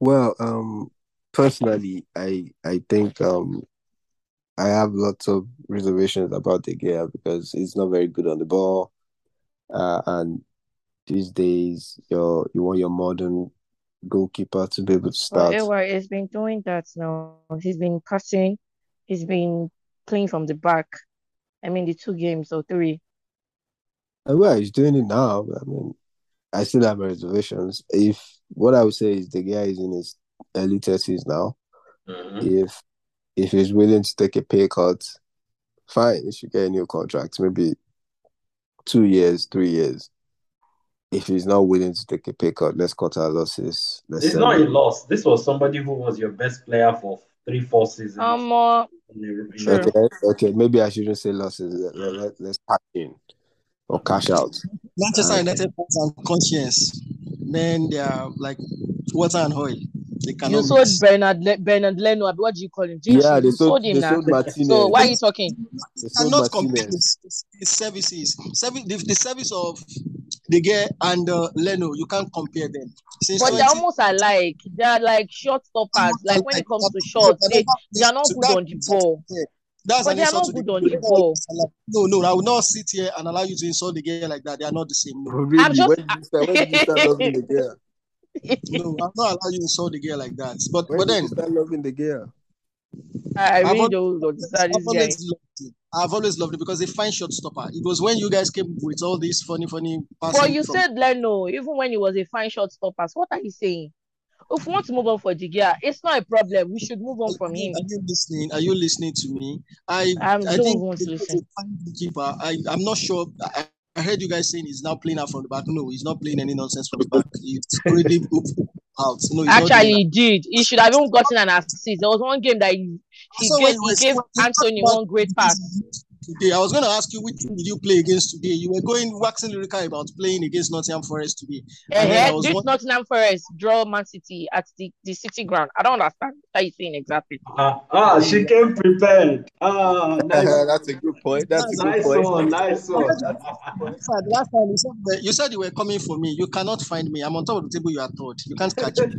Well, um, personally, I I think um I have lots of reservations about De Gea because he's not very good on the ball, uh, and these days you you want your modern goalkeeper to be able to start. Well, start. Edward has been doing that now. He's been passing. He's been playing from the back. I mean, the two games or three. And well, he's doing it now. I mean, I still have my reservations. If what I would say is the guy is in his early thirties now. Mhm. If if he's willing to take a pay cut, fine, he should get a new contract, maybe two years, three years. If he's not willing to take a pay cut, let's cut our losses. Let's It's sell not a loss. This was somebody who was your best player for three, four seasons. Um, uh, in the- in Sure. the- Okay, okay, maybe I shouldn't say losses. Let, let, let, let's cash in or cash out. Manchester Uh, United fans and conscience, Then they are like water and oil. They you cannot sold mix. Bernard Le- Bernard Leno. What do you call him? Didn't Yeah, they You sold, sold him they now. sold Martinez. So why are you talking? They cannot compare Martinez. his, his services. Service, the, the service of De Gea and uh, Leno, you can't compare them. Since But they 20 almost alike. They are like short stoppers. Like when it comes to shots, they, they are not good on the ball. That's But an insult to good the on the ball. No, no, I will not sit here and allow you to insult the girl like that. They are not the same. No, Really? just- when you start, when you start loving the girl. no I'm not allow you to insult the girl like that. But When but did then you start loving the girl. I, I I've really don't understand I've this always loved it. I've always loved it because they find shot stopper. It was when you guys came with all these funny, funny passing. But you from- said Leno, even when he was a fine shot stopper. So what are you saying? If we want to move on for Gea, it's not a problem. We should move on from him. Are you listening? Are you listening to me? I I'm I think want to listen. keeper. I I'm not sure. I, I heard you guys saying he's now playing out from the back. No, he's not playing any nonsense from the back. He's already out. No, Actually, he did. He should have even gotten an assist. There was one game that he, he gave, he gave Antony one great pass. Today. I was going to ask you which team did you play against today. You were going waxing lyrical about playing against Nottingham Forest today. And Uh, was this wondering- Nottingham Forest draw Man City at the, the City ground. I don't understand what you saying exactly. Ah, ah, she came prepared. Ah, nice, That's a good point. That's a good nice point. one, nice one. Last last time you said, that- you said you were coming for me. You cannot find me. I'm on top of the table. You are third. You can't catch me.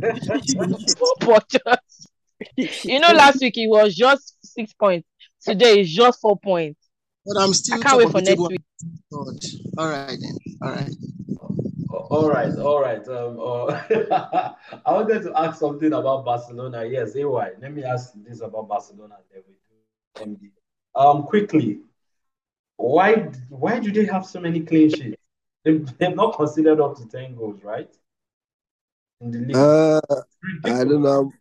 You know, last week it was just six points. Today it's just four points. But I'm still I can't wait for next week. All right then. All right. All right, all right. Um, uh, I wanted to ask something about Barcelona. Yes, AY. Let me ask this about Barcelona. Then we do MD. Um, quickly, why why do they have so many clean sheets? They've, they've not considered up to ten goals, right? In the league. Uh, I don't know.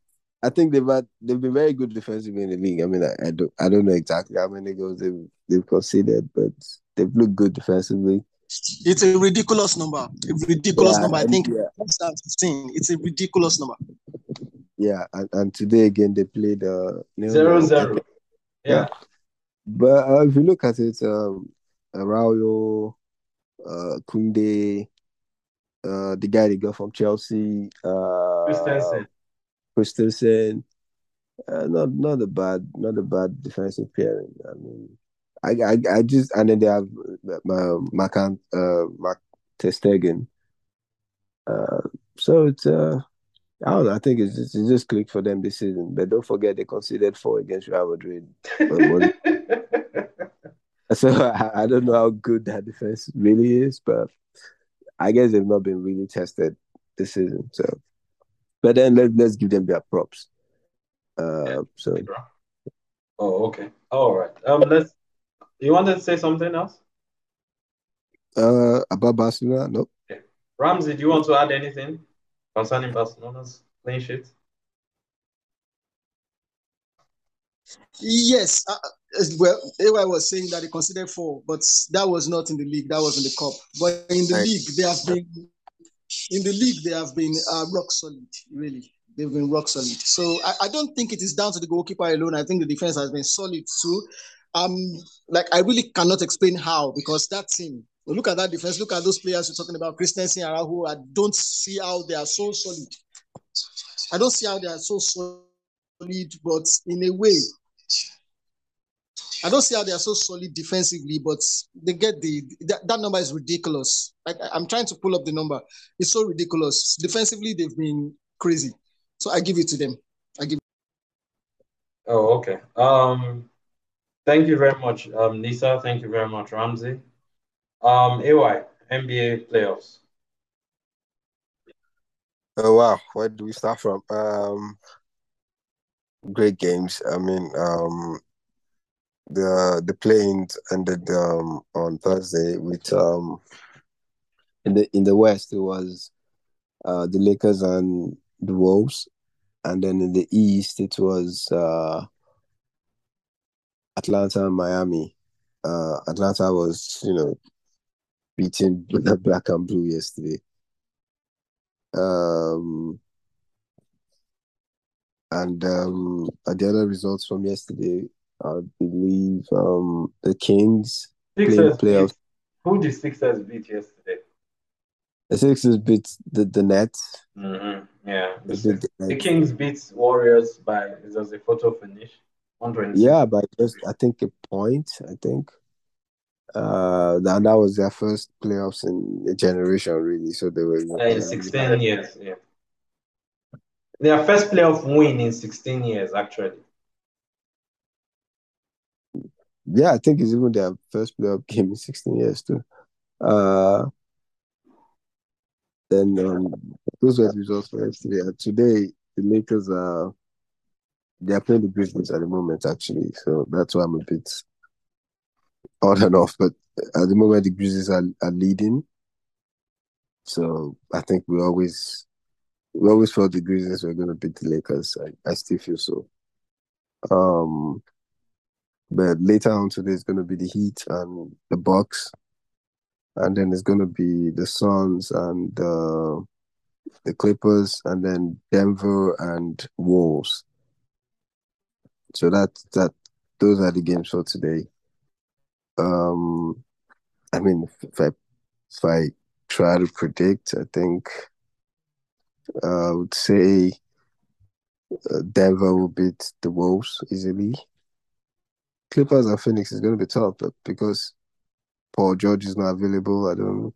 I think they've had, they've been very good defensively in the league. I mean, I, I don't I don't know exactly how many goals they've they've conceded, but they've looked good defensively. It's a ridiculous number. A ridiculous Yeah, number. I think yeah. that's that 15. It's a ridiculous number. Yeah, and, and today again they played uh nil Zero nil. zero. Yeah. But uh, if you look at it, um, Araujo, uh, Koundé, uh, the guy they got from Chelsea, uh, Christensen. Christensen, uh, not not a bad, not a bad defensive pairing. I mean, I I, I just and then they have uh, Macan, uh, Mac Testegen. Uh, so it's uh, I don't know. I think it's just, it just clicked for them this season. But don't forget they conceded four against Real Madrid. So I, I don't know how good that defense really is, but I guess they've not been really tested this season. So, but then let, let's give them their props. Uh, so oh, okay. All right. Um, let's. You wanted to say something else, uh, about Barcelona, no. Ramsey? Do you want to add anything concerning Barcelona's clean sheet? Yes. Uh, well, AY was saying that they considered four, but that was not in the league. That was in the cup. But in the Right. league, they have been in the league. They have been uh, rock solid. Really, they've been rock solid. So I, I don't think it is down to the goalkeeper alone. I think the defense has been solid too. Um, like I really cannot explain how because that team. Look at that defense. Look at those players you're talking about, Christensen, and Araujo. I don't see how they are so solid. I don't see how they are so solid, but in a way, I don't see how they are so solid defensively, but they get the that, that number is ridiculous. Like I- I'm trying to pull up the number. It's so ridiculous. Defensively, they've been crazy. So I give it to them. I give Oh, okay. Um, thank you very much, um, Nisa. Thank you very much, Ramsey. Um, AY, NBA playoffs. Oh wow, where do we start from? Um, great games. I mean, um, the the play-ins ended um on Thursday with um in the in the West it was uh the Lakers and the Wolves, and then in the East it was uh Atlanta and Miami. Uh, Atlanta was you know beating the black and blue yesterday. Um, and um, the other results from yesterday, I believe um, the Kings Sixers playoffs. beat. Who did Sixers beat yesterday? The Sixers beat the, the Nets. Mm-hmm. Yeah, the, the the Kings beat Warriors by it was a photo finish, 126. Yeah, by just I think a point. I think. Uh, and that was their first playoffs in a generation, really. So they were. Uh, in 16 years. Yeah, their first playoff win in 16 years, actually. Yeah, I think it's even their first playoff game in 16 years too. Uh, then um, those were the results for yesterday. And today, the Lakers are they are playing the Grizzlies at the moment, actually. So that's why I'm a bit on and off. But at the moment, the Grizzlies are, are leading. So I think we always we always felt the Grizzlies were going to beat the Lakers. I, I still feel so. Um, but later on today is going to be the Heat and the Bucks, and then it's going to be the Suns and uh, the Clippers, and then Denver and Wolves. So that that those are the games for today. Um, I mean, if I if I try to predict, I think uh, I would say uh, Denver will beat the Wolves easily. Clippers and Phoenix is going to be tough but because Paul George is not available. I don't,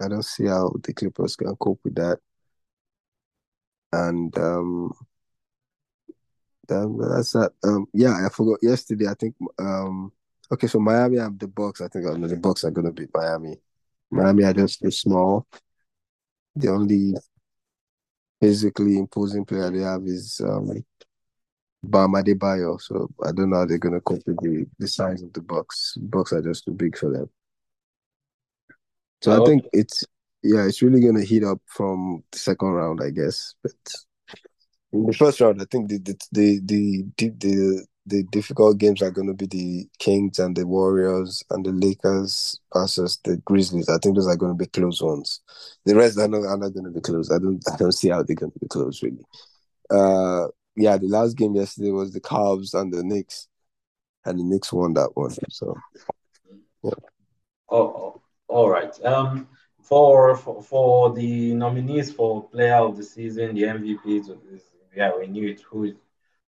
I don't see how the Clippers can cope with that. And um, that's that. Um, yeah, I forgot yesterday. I think um, okay, so Miami have the Bucks. I think the Bucks are going to beat Miami. Miami are just too small. The only physically imposing player they have is um, Bam Adebayo. So I don't know how they're going to cope with the, the size of the Bucks. Bucks are just too big for them. So oh, I think it's yeah, it's really going to heat up from the second round, I guess. But in the first round, I think the the the the, the, the the difficult games are going to be the Kings and the Warriors and the Lakers versus the Grizzlies. I think those are going to be close ones. The rest are not, are not going to be close. I don't I don't see how they're going to be close really. Uh, yeah, the last game yesterday was the Cavs and the Knicks, and the Knicks won that one. So, yeah. Oh, oh all right. Um, for, for for the nominees for Player of the Season, the MVPs, yeah, we knew it. Who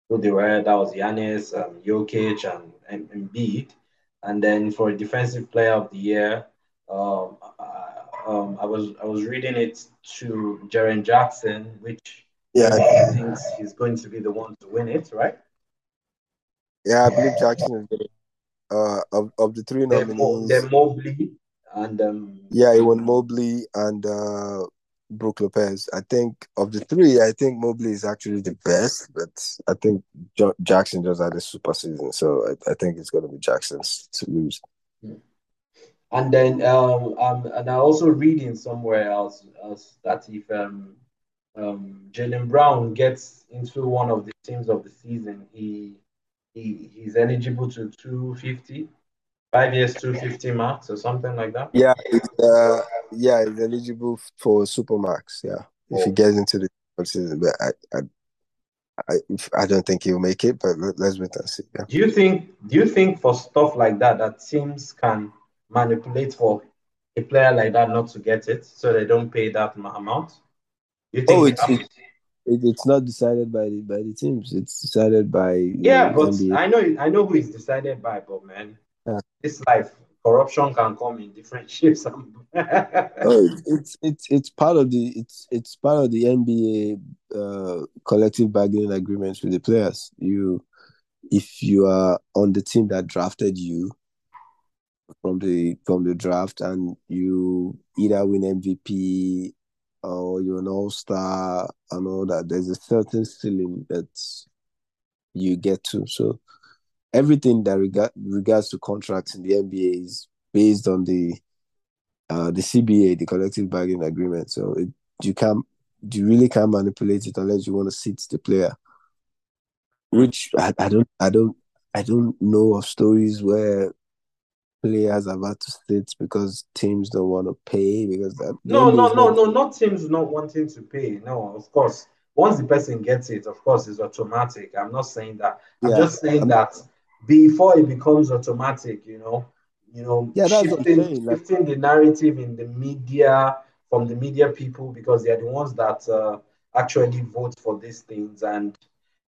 who they were. That was Giannis, um, Jokic, and, and Embiid. And then for Defensive Player of the Year, um, uh, um, I was I was reading it to Jaren Jackson, which yeah, he thinks he's going to be the one to win it, right? Yeah, I believe Jackson is. Uh, of, of the three nominees, then Mobley and um, yeah, he won Mobley and uh, Brook Lopez. I think of the three, I think Mobley is actually the best, but I think jo- Jackson just had a super season, so I, I think it's going to be Jackson's to lose. And then, um, um, and I also reading somewhere else, else that if um, um, Jaylen Brown gets into one of the teams of the season, he he he's eligible to 250 five years 250 max or something like that yeah uh, yeah he's eligible for super supermax yeah if oh. he gets into the season but i i I, I don't think he'll make it, but let's wait and see. Yeah. Do you think? Do you think for stuff like that, that teams can manipulate for a player like that not to get it, so they don't pay that amount? You think? Oh, it's, it, it, it's not decided by the by the teams. It's decided by yeah, but NBA. I know I know who is decided by, but man, yeah. this life corruption can come in different shapes. oh, it's it's it's part of the it's it's part of the NBA uh, collective bargaining agreements with the players. You, if you are on the team that drafted you from the from the draft, and you either win MVP or you're an all star and all that, there's a certain ceiling that you get to. So everything that regard, regards to contracts in the NBA is based on the uh, the CBA, the collective bargaining agreement. So it, you can't, you really can't manipulate it unless you want to sit the player. Which I, I don't, I don't, I don't know of stories where players had to sit because teams don't want to pay because that. No, no, no, no, not teams not wanting to pay. No, of course. Once the person gets it, of course, it's automatic. I'm not saying that. I'm yeah, just saying I'm, that before it becomes automatic, you know, you know, yeah, shifting, like, shifting the narrative in the media from the media people because they're the ones that uh, actually vote for these things, and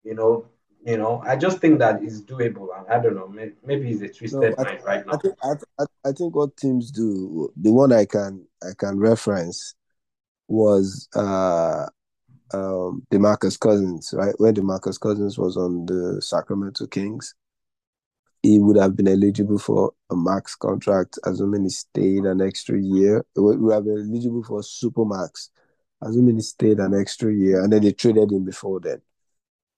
you know, you know, I just think that is doable. And I don't know, maybe, maybe it's a twisted no, mind right now. I think I, I think what teams do, the one I can I can reference was uh um DeMarcus Cousins, right? When DeMarcus Cousins was on the Sacramento Kings he would have been eligible for a max contract, assuming he stayed an extra year. He would have been eligible for super max, assuming he stayed an extra year, and then they traded him before then.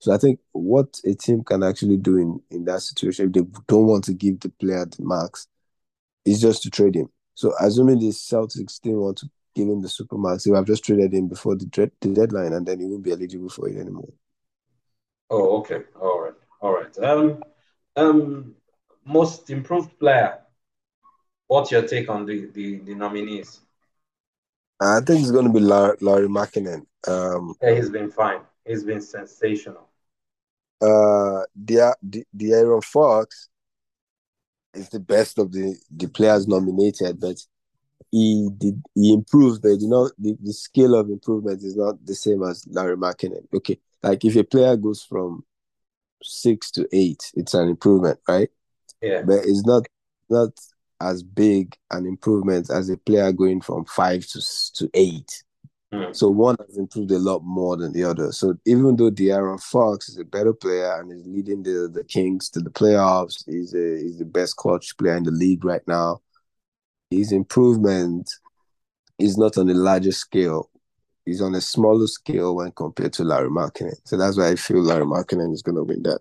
So I think what a team can actually do in, in that situation, if they don't want to give the player the max, is just to trade him. So assuming the Celtics still want to give him the super max, they have just traded him before the, the deadline, and then he won't be eligible for it anymore. Oh, okay, all right, all right. Um, um, most improved player. What's your take on the the, the nominees? I think it's going to be Larry, Lauri Markkanen. Um, yeah, he's been fine. He's been sensational. Uh, the the De'Aaron Fox. is the best of the the players nominated, but he did he improved, but you know the, the scale of improvement is not the same as Larry Markkanen. Okay, like if a player goes from six to eight, it's an improvement, right? Yeah. But it's not not as big an improvement as a player going from five to to eight. Mm. So one has improved a lot more than the other. So even though De'Aaron Fox is a better player and is leading the, the Kings to the playoffs, he's a he's the best clutch player in the league right now. His improvement is not on a larger scale. He's on a smaller scale when compared to Larry Markkanen. So that's why I feel Larry Markkanen is going to win that.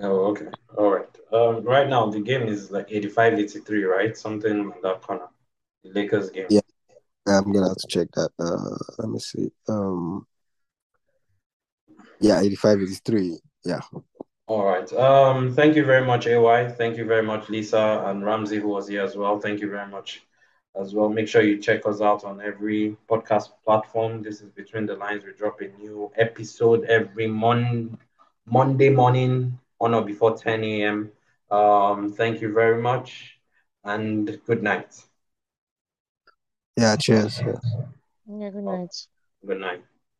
Oh, okay. All right. Um, right now the game is like 85 83, right? Something in that corner. The Lakers game. Yeah. I'm gonna have to check that. Uh, let me see. Um, yeah, 85, 83. Yeah. All right. Um, thank you very much, AY. Thank you very much, Lisah and Ramsey, who was here as well. Thank you very much as well. Make sure you check us out on every podcast platform. This is Between the Lines. We drop a new episode every mon- Monday morning on or before 10 a.m. Um, thank you very much and good night. Yeah, cheers. Yeah. Yeah, good night. Good night.